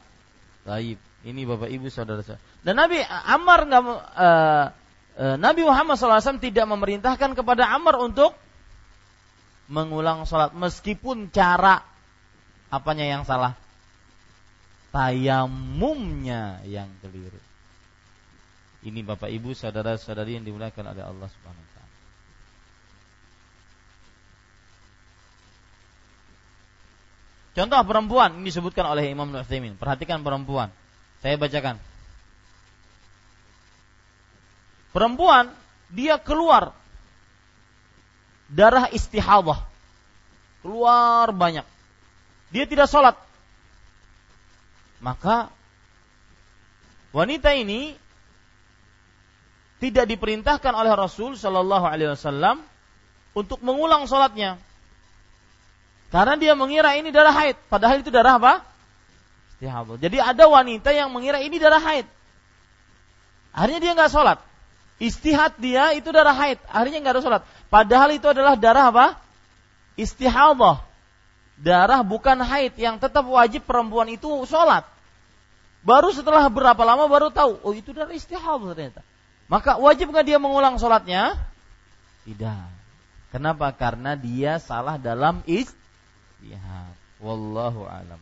Baik, ini bapak ibu saudara saudara. Dan Nabi Ammar nggak uh, Nabi Muhammad SAW tidak memerintahkan kepada Amr untuk mengulang sholat meskipun cara apanya yang salah tayamumnya yang keliru ini Bapak Ibu saudara-saudari yang dimuliakan oleh Allah Subhanahu wa taala Contoh perempuan ini disebutkan oleh Imam Nu'aimin. Perhatikan perempuan. Saya bacakan. Perempuan dia keluar darah istihadah. Keluar banyak. Dia tidak sholat. Maka wanita ini tidak diperintahkan oleh Rasul Shallallahu Alaihi Wasallam untuk mengulang sholatnya. Karena dia mengira ini darah haid. Padahal itu darah apa? Istihadah. Jadi ada wanita yang mengira ini darah haid. Akhirnya dia nggak sholat Istihad dia itu darah haid, akhirnya nggak ada sholat. Padahal itu adalah darah apa? Istihadah. Darah bukan haid yang tetap wajib perempuan itu sholat. Baru setelah berapa lama baru tahu, oh itu darah istihadah ternyata. Maka wajib nggak dia mengulang sholatnya? Tidak. Kenapa? Karena dia salah dalam istihad. Wallahu alam.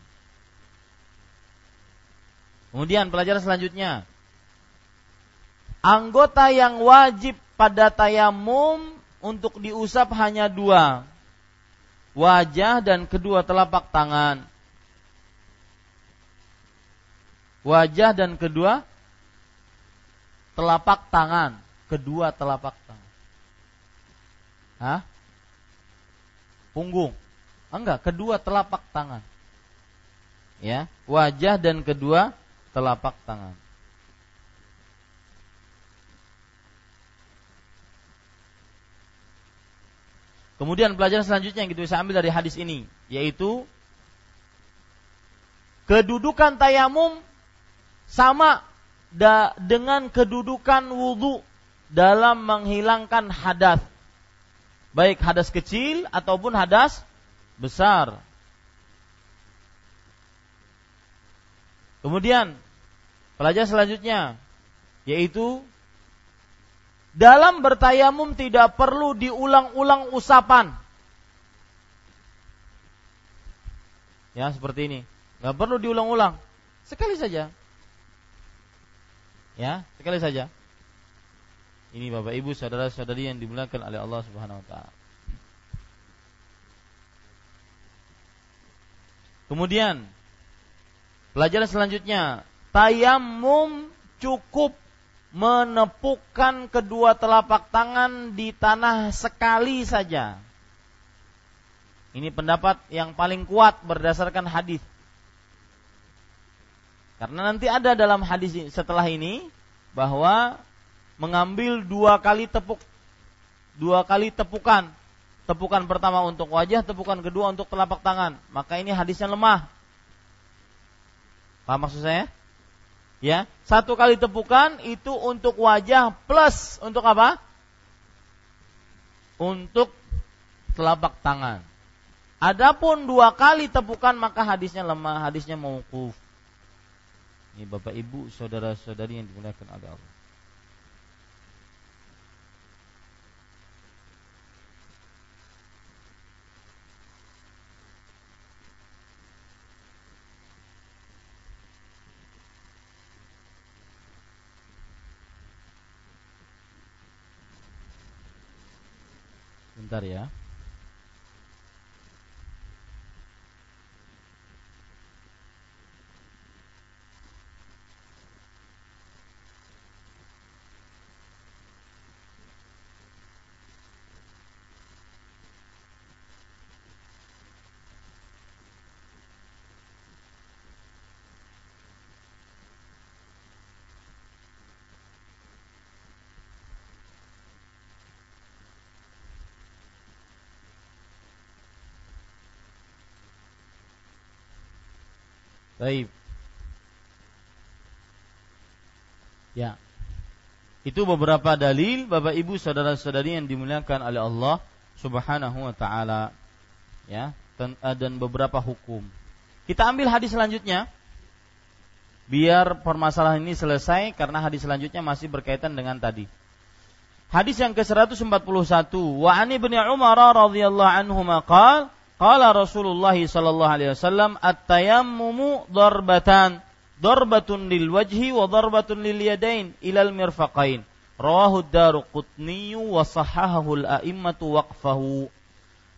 Kemudian pelajaran selanjutnya Anggota yang wajib pada tayamum untuk diusap hanya dua. Wajah dan kedua telapak tangan. Wajah dan kedua telapak tangan. Kedua telapak tangan. Hah? Punggung. Enggak, kedua telapak tangan. Ya, wajah dan kedua telapak tangan. Kemudian pelajaran selanjutnya yang kita bisa ambil dari hadis ini yaitu kedudukan tayamum sama da, dengan kedudukan wudhu dalam menghilangkan hadas baik hadas kecil ataupun hadas besar. Kemudian pelajaran selanjutnya yaitu dalam bertayamum tidak perlu diulang-ulang usapan. Ya, seperti ini. Nggak perlu diulang-ulang. Sekali saja. Ya, sekali saja. Ini Bapak Ibu, saudara-saudari yang dimuliakan oleh Allah Subhanahu wa taala. Kemudian pelajaran selanjutnya, tayamum cukup menepukkan kedua telapak tangan di tanah sekali saja. Ini pendapat yang paling kuat berdasarkan hadis. Karena nanti ada dalam hadis setelah ini bahwa mengambil dua kali tepuk dua kali tepukan. Tepukan pertama untuk wajah, tepukan kedua untuk telapak tangan. Maka ini hadisnya lemah. Paham maksud saya? Ya, satu kali tepukan itu untuk wajah plus untuk apa? Untuk telapak tangan. Adapun dua kali tepukan maka hadisnya lemah, hadisnya mauquf. Ini Bapak Ibu, saudara-saudari yang dimuliakan oleh Allah. Sebentar ya. Baik. Ya. Itu beberapa dalil Bapak Ibu saudara-saudari yang dimuliakan oleh Allah Subhanahu wa taala. Ya, eh, dan beberapa hukum. Kita ambil hadis selanjutnya. Biar permasalahan ini selesai karena hadis selanjutnya masih berkaitan dengan tadi. Hadis yang ke-141, wa ani bin Umar radhiyallahu anhu maqal Qala Rasulullah sallallahu alaihi wasallam at-tayammumu darbatan darbatun lil wajhi wa darbatun lil yadain ilal mirfaqain. Rawahu Daruqutni wa sahahahu al-a'immatu waqfahu.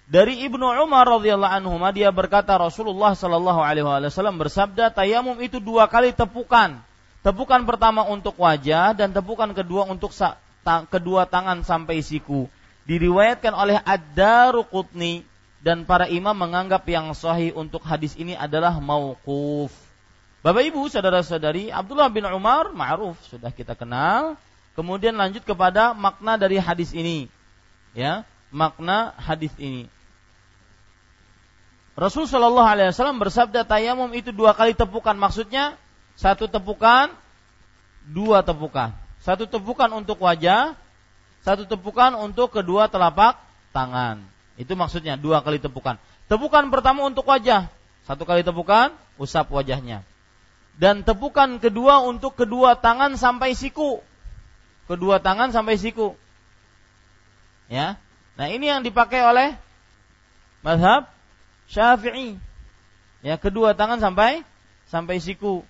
Dari Ibnu Umar radhiyallahu anhu dia berkata Rasulullah sallallahu alaihi wasallam bersabda tayamum itu dua kali tepukan. Tepukan pertama untuk wajah dan tepukan kedua untuk sa- ta- kedua tangan sampai siku. Diriwayatkan oleh Ad-Daruqutni dan para imam menganggap yang sahih untuk hadis ini adalah mauquf. Bapak Ibu, saudara-saudari, Abdullah bin Umar ma'ruf sudah kita kenal. Kemudian lanjut kepada makna dari hadis ini. Ya, makna hadis ini. Rasul Shallallahu Alaihi Wasallam bersabda tayamum itu dua kali tepukan. Maksudnya satu tepukan, dua tepukan. Satu tepukan untuk wajah, satu tepukan untuk kedua telapak tangan. Itu maksudnya dua kali tepukan. Tepukan pertama untuk wajah, satu kali tepukan, usap wajahnya. Dan tepukan kedua untuk kedua tangan sampai siku. Kedua tangan sampai siku. Ya. Nah, ini yang dipakai oleh mazhab Syafi'i. Ya, kedua tangan sampai sampai siku.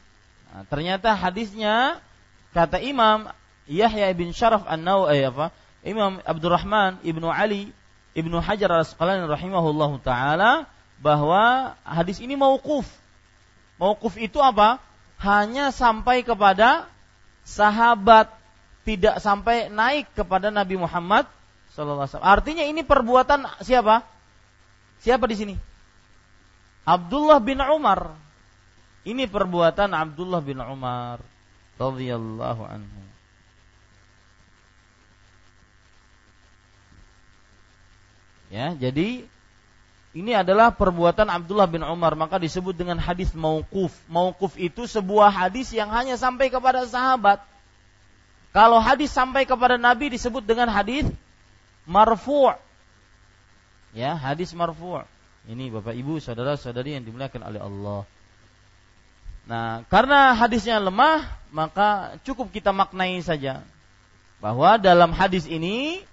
Nah, ternyata hadisnya kata Imam Yahya bin Syaraf An-Nawawi eh, apa? Imam Abdurrahman Ibnu Ali Ibnu Hajar Al-Asqalani rahimahullahu taala bahwa hadis ini mauquf. Mauquf itu apa? Hanya sampai kepada sahabat, tidak sampai naik kepada Nabi Muhammad sallallahu alaihi wasallam. Artinya ini perbuatan siapa? Siapa di sini? Abdullah bin Umar. Ini perbuatan Abdullah bin Umar radhiyallahu anhu. Ya, jadi ini adalah perbuatan Abdullah bin Umar maka disebut dengan hadis mauquf. Mauquf itu sebuah hadis yang hanya sampai kepada sahabat. Kalau hadis sampai kepada Nabi disebut dengan hadis marfu'. Ya, hadis marfu'. Ini Bapak Ibu, saudara-saudari yang dimuliakan oleh Allah. Nah, karena hadisnya lemah, maka cukup kita maknai saja bahwa dalam hadis ini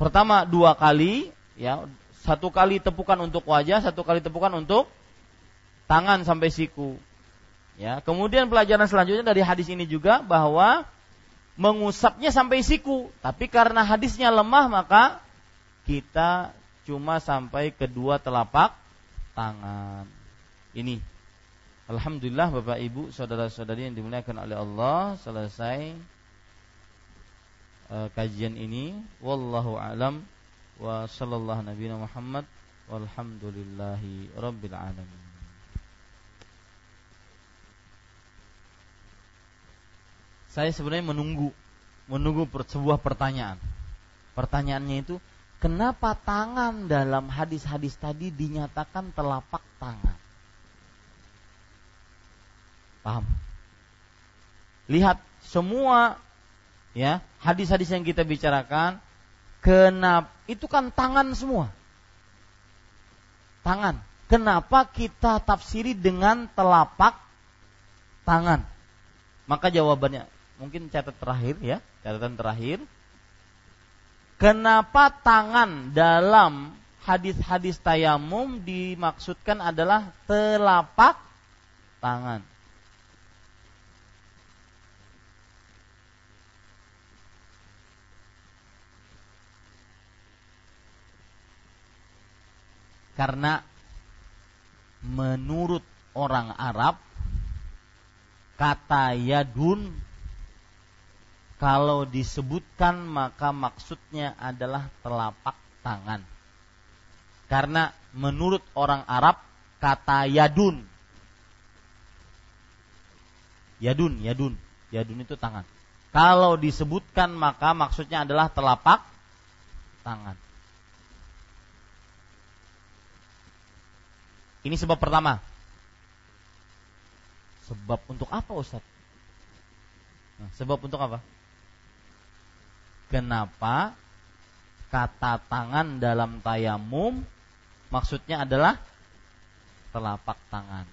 pertama dua kali ya. Satu kali tepukan untuk wajah satu kali tepukan untuk tangan sampai siku. Ya kemudian pelajaran selanjutnya dari hadis ini juga bahwa mengusapnya sampai siku. Tapi karena hadisnya lemah maka kita cuma sampai kedua telapak tangan. Ini. Alhamdulillah Bapak Ibu saudara-saudari yang dimuliakan oleh Allah selesai uh, kajian ini wallahu alam wa sallallahu nabi Muhammad walhamdulillahi rabbil alamin Saya sebenarnya menunggu menunggu sebuah pertanyaan. Pertanyaannya itu kenapa tangan dalam hadis-hadis tadi dinyatakan telapak tangan? Paham? Lihat semua ya hadis-hadis yang kita bicarakan kenapa itu kan tangan semua. Tangan. Kenapa kita tafsiri dengan telapak tangan? Maka jawabannya mungkin catat terakhir ya catatan terakhir. Kenapa tangan dalam hadis-hadis tayamum dimaksudkan adalah telapak tangan Karena menurut orang Arab kata yadun kalau disebutkan maka maksudnya adalah telapak tangan. Karena menurut orang Arab kata yadun yadun yadun yadun itu tangan. Kalau disebutkan maka maksudnya adalah telapak tangan. Ini sebab pertama. Sebab untuk apa Ustaz? Nah, sebab untuk apa? Kenapa kata tangan dalam tayamum maksudnya adalah telapak tangan?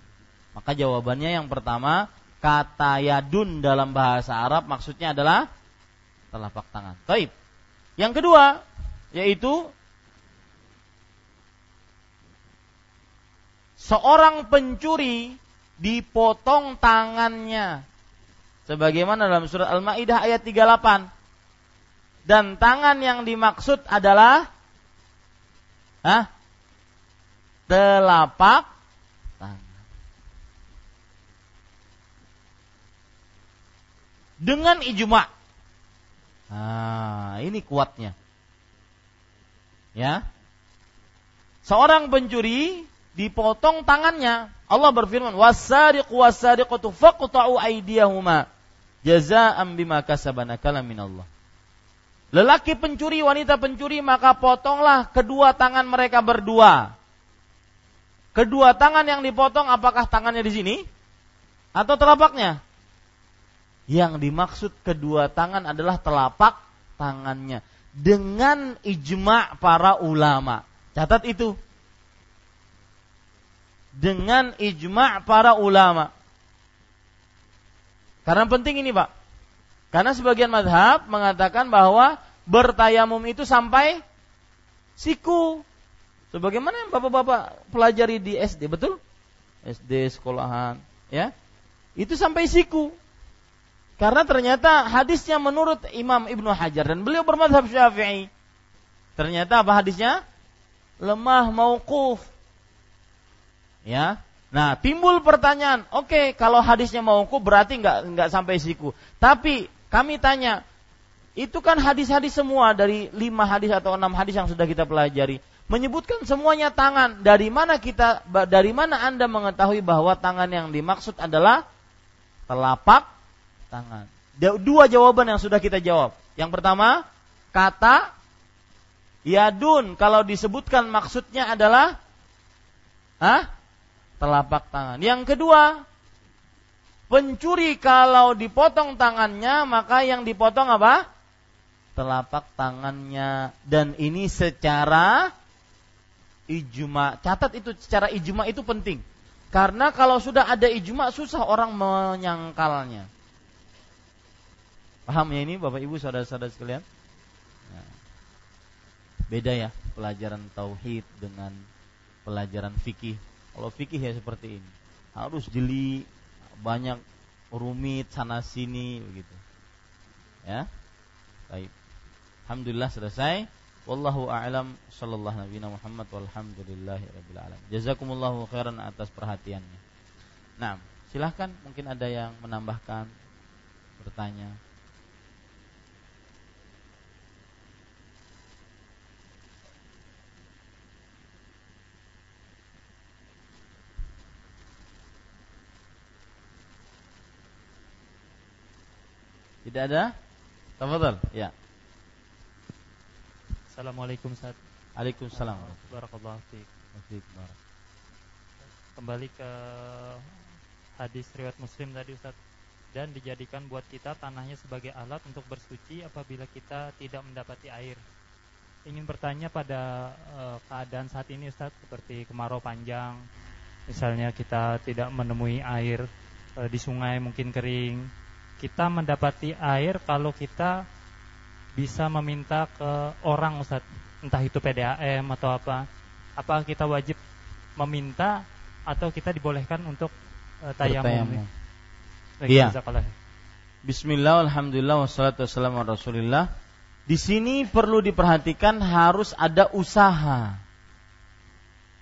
Maka jawabannya yang pertama, kata yadun dalam bahasa Arab maksudnya adalah telapak tangan. Taib. Yang kedua, yaitu seorang pencuri dipotong tangannya. Sebagaimana dalam surat Al-Maidah ayat 38 dan tangan yang dimaksud adalah ah, telapak tangan. Dengan ijma. Nah ini kuatnya. Ya. Seorang pencuri dipotong tangannya. Allah berfirman, "Was-sariqu was-sariqatu faqta'u aydiyahuma jazaa'an bima kasabana min Allah." Lelaki pencuri, wanita pencuri, maka potonglah kedua tangan mereka berdua. Kedua tangan yang dipotong apakah tangannya di sini atau telapaknya? Yang dimaksud kedua tangan adalah telapak tangannya dengan ijma' para ulama. Catat itu dengan ijma' para ulama. Karena penting ini, Pak. Karena sebagian madhab mengatakan bahwa bertayamum itu sampai siku. Sebagaimana yang bapak-bapak pelajari di SD, betul? SD sekolahan, ya. Itu sampai siku. Karena ternyata hadisnya menurut Imam Ibnu Hajar dan beliau bermadhab Syafi'i. Ternyata apa hadisnya? Lemah mauquf. Ya. Nah, timbul pertanyaan, oke, okay, kalau hadisnya mauquf berarti nggak nggak sampai siku. Tapi kami tanya, itu kan hadis-hadis semua dari lima hadis atau enam hadis yang sudah kita pelajari menyebutkan semuanya tangan. Dari mana kita dari mana Anda mengetahui bahwa tangan yang dimaksud adalah telapak tangan. Dua jawaban yang sudah kita jawab. Yang pertama, kata yadun kalau disebutkan maksudnya adalah ah telapak tangan. Yang kedua, pencuri kalau dipotong tangannya maka yang dipotong apa? telapak tangannya dan ini secara ijma. Catat itu secara ijma itu penting. Karena kalau sudah ada ijma susah orang menyangkalnya. Paham ya ini Bapak Ibu saudara-saudara sekalian? Nah, beda ya pelajaran tauhid dengan pelajaran fikih. Kalau fikih ya seperti ini. Harus jeli, banyak rumit sana sini begitu. Ya. Baik. Alhamdulillah selesai. Wallahu a'lam sallallahu nabi Muhammad walhamdulillahi rabbil alamin. Jazakumullahu khairan atas perhatiannya. Nah, silahkan mungkin ada yang menambahkan bertanya. Tidak ada? Tafadhal. Ya. Assalamualaikum Ustaz. Waalaikumsalam. Barakallahu fiik. Kembali ke hadis riwayat Muslim tadi Ustaz dan dijadikan buat kita tanahnya sebagai alat untuk bersuci apabila kita tidak mendapati air. Ingin bertanya pada uh, keadaan saat ini Ustaz seperti kemarau panjang, misalnya kita tidak menemui air uh, di sungai mungkin kering, kita mendapati air kalau kita bisa meminta ke orang Ustaz, entah itu PDAM atau apa. Apa kita wajib meminta atau kita dibolehkan untuk uh, tayamum? Iya. Bismillah, alhamdulillah, wassalatu wassalamu rasulillah. Di sini perlu diperhatikan harus ada usaha.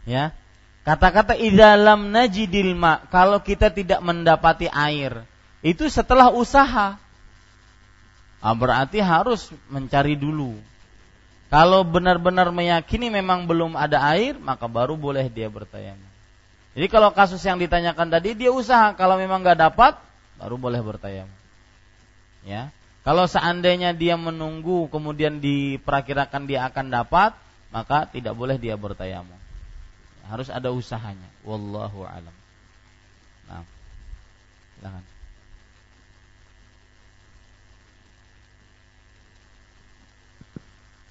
Ya. Kata-kata idalam najidil ma, kalau kita tidak mendapati air, itu setelah usaha. Ah, berarti harus mencari dulu. Kalau benar-benar meyakini memang belum ada air, maka baru boleh dia bertayamum. Jadi kalau kasus yang ditanyakan tadi dia usaha, kalau memang nggak dapat, baru boleh bertayamum. Ya, kalau seandainya dia menunggu kemudian diperkirakan dia akan dapat, maka tidak boleh dia bertayamum. Harus ada usahanya. Wallahu alam. Nah, silakan.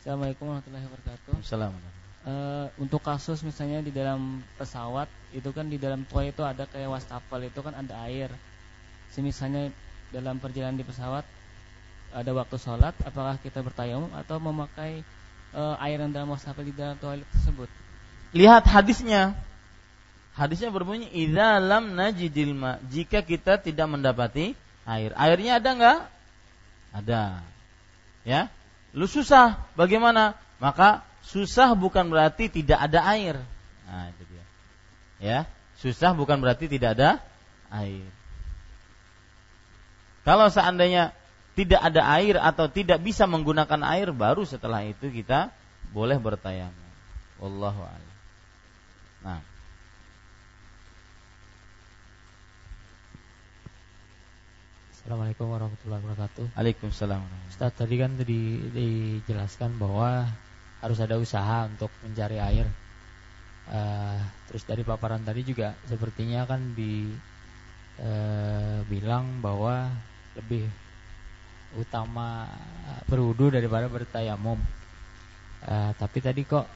Assalamualaikum warahmatullahi wabarakatuh. Assalamualaikum. Uh, untuk kasus misalnya di dalam pesawat itu kan di dalam toilet itu ada kayak wastafel itu kan ada air. Semisalnya dalam perjalanan di pesawat ada waktu sholat, apakah kita bertayamum atau memakai uh, air yang dalam wastafel di dalam toilet tersebut? Lihat hadisnya. Hadisnya berbunyi idza lam najidil ma jika kita tidak mendapati air. Airnya ada enggak? Ada. Ya. Lu susah, bagaimana? Maka susah bukan berarti tidak ada air. Nah, itu dia. Ya, susah bukan berarti tidak ada air. Kalau seandainya tidak ada air atau tidak bisa menggunakan air baru setelah itu kita boleh bertayamum. Wallahu a'lam. Nah, Assalamualaikum warahmatullahi wabarakatuh. Waalaikumsalam. Ustaz tadi kan di, dijelaskan bahwa harus ada usaha untuk mencari air. Uh, terus dari paparan tadi juga sepertinya kan di uh, bilang bahwa lebih utama berwudu daripada bertayamum. Uh, tapi tadi kok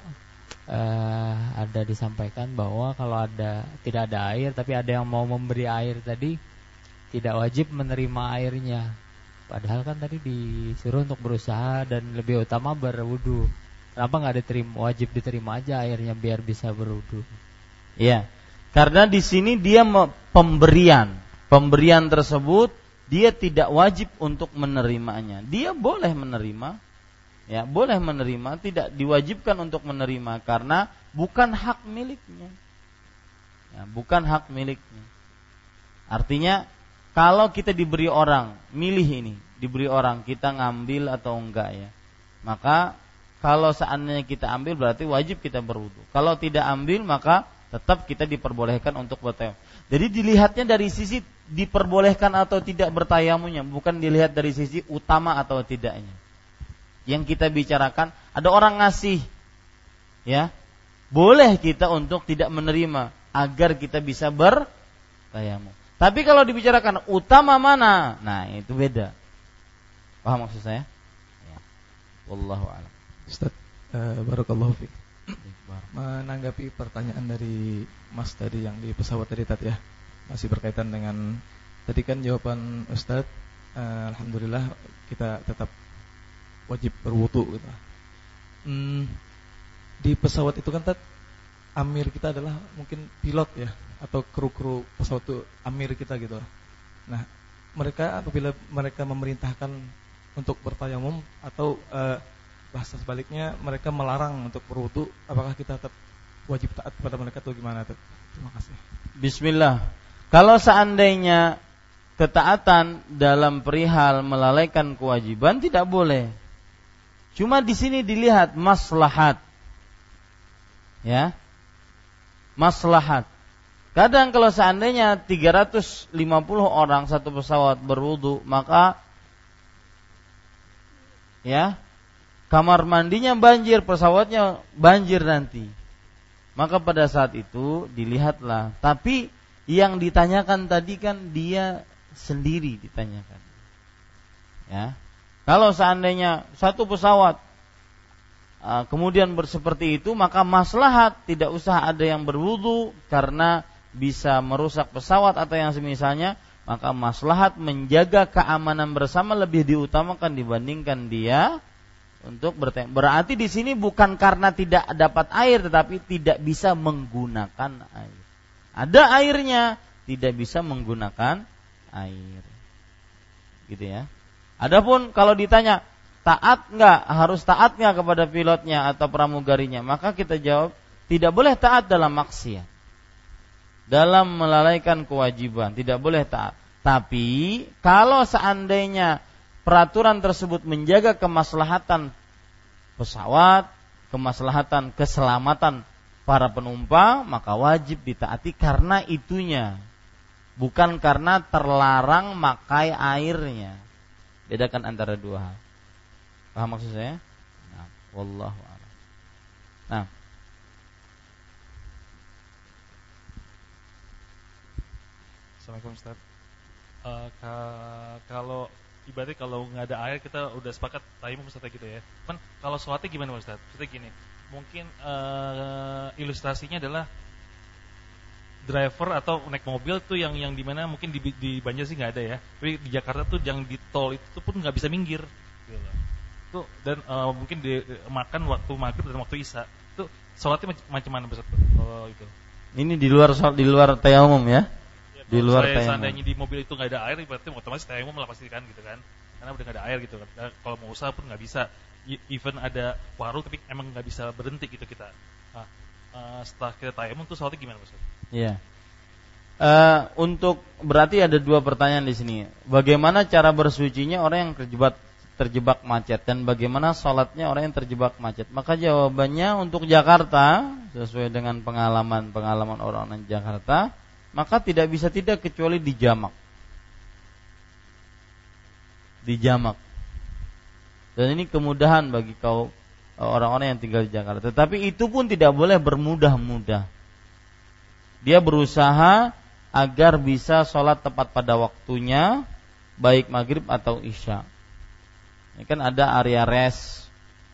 uh, ada disampaikan bahwa kalau ada tidak ada air tapi ada yang mau memberi air tadi tidak wajib menerima airnya. Padahal kan tadi disuruh untuk berusaha dan lebih utama berwudu. Kenapa nggak diterima wajib diterima aja airnya biar bisa berwudu? Iya, karena di sini dia pemberian, pemberian tersebut dia tidak wajib untuk menerimanya. Dia boleh menerima, ya boleh menerima, tidak diwajibkan untuk menerima karena bukan hak miliknya. Ya, bukan hak miliknya. Artinya kalau kita diberi orang, milih ini, diberi orang, kita ngambil atau enggak ya. Maka kalau seandainya kita ambil berarti wajib kita berwudu. Kalau tidak ambil maka tetap kita diperbolehkan untuk bertayamum. Jadi dilihatnya dari sisi diperbolehkan atau tidak bertayamumnya, bukan dilihat dari sisi utama atau tidaknya. Yang kita bicarakan ada orang ngasih ya. Boleh kita untuk tidak menerima agar kita bisa bertayamum. Tapi kalau dibicarakan utama mana? Nah, itu beda. Paham maksud saya? Ya. Wallahu a'lam. Ustaz, uh, barakallahu fiik menanggapi pertanyaan dari Mas tadi yang di pesawat tadi tadi ya masih berkaitan dengan tadi kan jawaban Ustadz uh, Alhamdulillah kita tetap wajib berwudu gitu. Hmm, di pesawat itu kan tat, amir kita adalah mungkin pilot ya atau kru-kru pesawat amir kita gitu. Nah mereka apabila mereka memerintahkan untuk bertayamum atau uh, bahasa sebaliknya mereka melarang untuk berwudu apakah kita tetap wajib taat kepada mereka atau gimana tuh? Terima kasih. Bismillah. Kalau seandainya ketaatan dalam perihal melalaikan kewajiban tidak boleh. Cuma di sini dilihat maslahat. Ya? Maslahat kadang kalau seandainya 350 orang satu pesawat berwudu maka ya kamar mandinya banjir, pesawatnya banjir nanti. Maka pada saat itu dilihatlah. Tapi yang ditanyakan tadi kan dia sendiri ditanyakan. Ya. Kalau seandainya satu pesawat uh, kemudian berseperti itu, maka maslahat tidak usah ada yang berwudu karena bisa merusak pesawat atau yang semisalnya, maka maslahat menjaga keamanan bersama lebih diutamakan dibandingkan dia untuk. Berarti di sini bukan karena tidak dapat air tetapi tidak bisa menggunakan air. Ada airnya, tidak bisa menggunakan air. Gitu ya. Adapun kalau ditanya taat nggak harus taat nggak kepada pilotnya atau pramugarinya maka kita jawab tidak boleh taat dalam maksiat dalam melalaikan kewajiban tidak boleh taat tapi kalau seandainya peraturan tersebut menjaga kemaslahatan pesawat, kemaslahatan keselamatan para penumpang, maka wajib ditaati karena itunya. Bukan karena terlarang makai airnya. Bedakan antara dua hal. Paham maksud saya? Nah, wallahu Assalamualaikum Ustaz. Uh, kalau ibaratnya kalau nggak ada air kita udah sepakat tayamum Ustaz gitu ya. Kan kalau sholatnya gimana Ustaz? Maksudnya gini, mungkin uh, ilustrasinya adalah driver atau naik mobil tuh yang yang di mana mungkin di, di Banjar sih nggak ada ya. Tapi di Jakarta tuh yang di tol itu pun nggak bisa minggir. Gitu. Tuh dan uh, mungkin di, makan waktu maghrib dan waktu isya. Tuh sholatnya macam mana Ustaz? Oh, itu. Ini di luar di luar tayamum ya? Di luar saya seandainya di mobil itu nggak ada air berarti otomatis tayamum lah pasti kan gitu kan karena udah nggak ada air gitu kan nah, kalau mau usaha pun nggak bisa even ada warung tapi emang nggak bisa berhenti gitu kita nah, uh, setelah kita tayamum tuh soalnya gimana Ustaz? Iya. Uh, untuk berarti ada dua pertanyaan di sini. Bagaimana cara bersucinya orang yang terjebak terjebak macet dan bagaimana sholatnya orang yang terjebak macet? Maka jawabannya untuk Jakarta sesuai dengan pengalaman pengalaman orang-orang Jakarta maka tidak bisa tidak kecuali di jamak. Di jamak. Dan ini kemudahan bagi kau orang-orang yang tinggal di Jakarta. Tetapi itu pun tidak boleh bermudah-mudah. Dia berusaha agar bisa sholat tepat pada waktunya, baik maghrib atau isya. Ini kan ada area rest,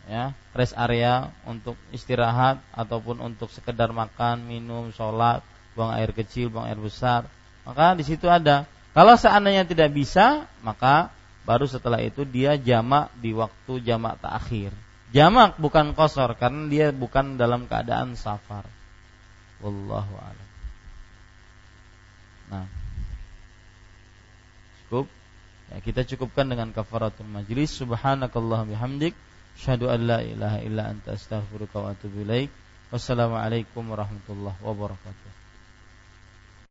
ya, rest area untuk istirahat ataupun untuk sekedar makan, minum, sholat buang air kecil, buang air besar. Maka di situ ada. Kalau seandainya tidak bisa, maka baru setelah itu dia jamak di waktu jamak takhir. Jamak bukan kosor karena dia bukan dalam keadaan safar. Wallahu a'lam. Nah. Cukup. Ya, kita cukupkan dengan kafaratul majlis. Subhanakallah bihamdik. Syahadu an la ilaha illa anta astaghfiruka wa atubu ilaik. Wassalamualaikum warahmatullahi wabarakatuh.